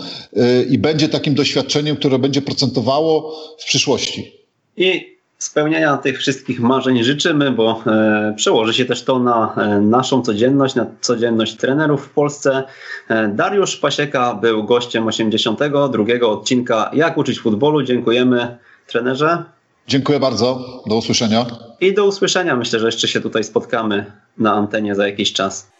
i będzie takim doświadczeniem, które będzie procentowało w przyszłości. I spełniania tych wszystkich marzeń życzymy, bo e, przełoży się też to na e, naszą codzienność, na codzienność trenerów w Polsce. E, Dariusz Pasieka był gościem 82 odcinka Jak uczyć futbolu. Dziękujemy trenerze. Dziękuję bardzo. Do usłyszenia. I do usłyszenia. Myślę, że jeszcze się tutaj spotkamy na antenie za jakiś czas.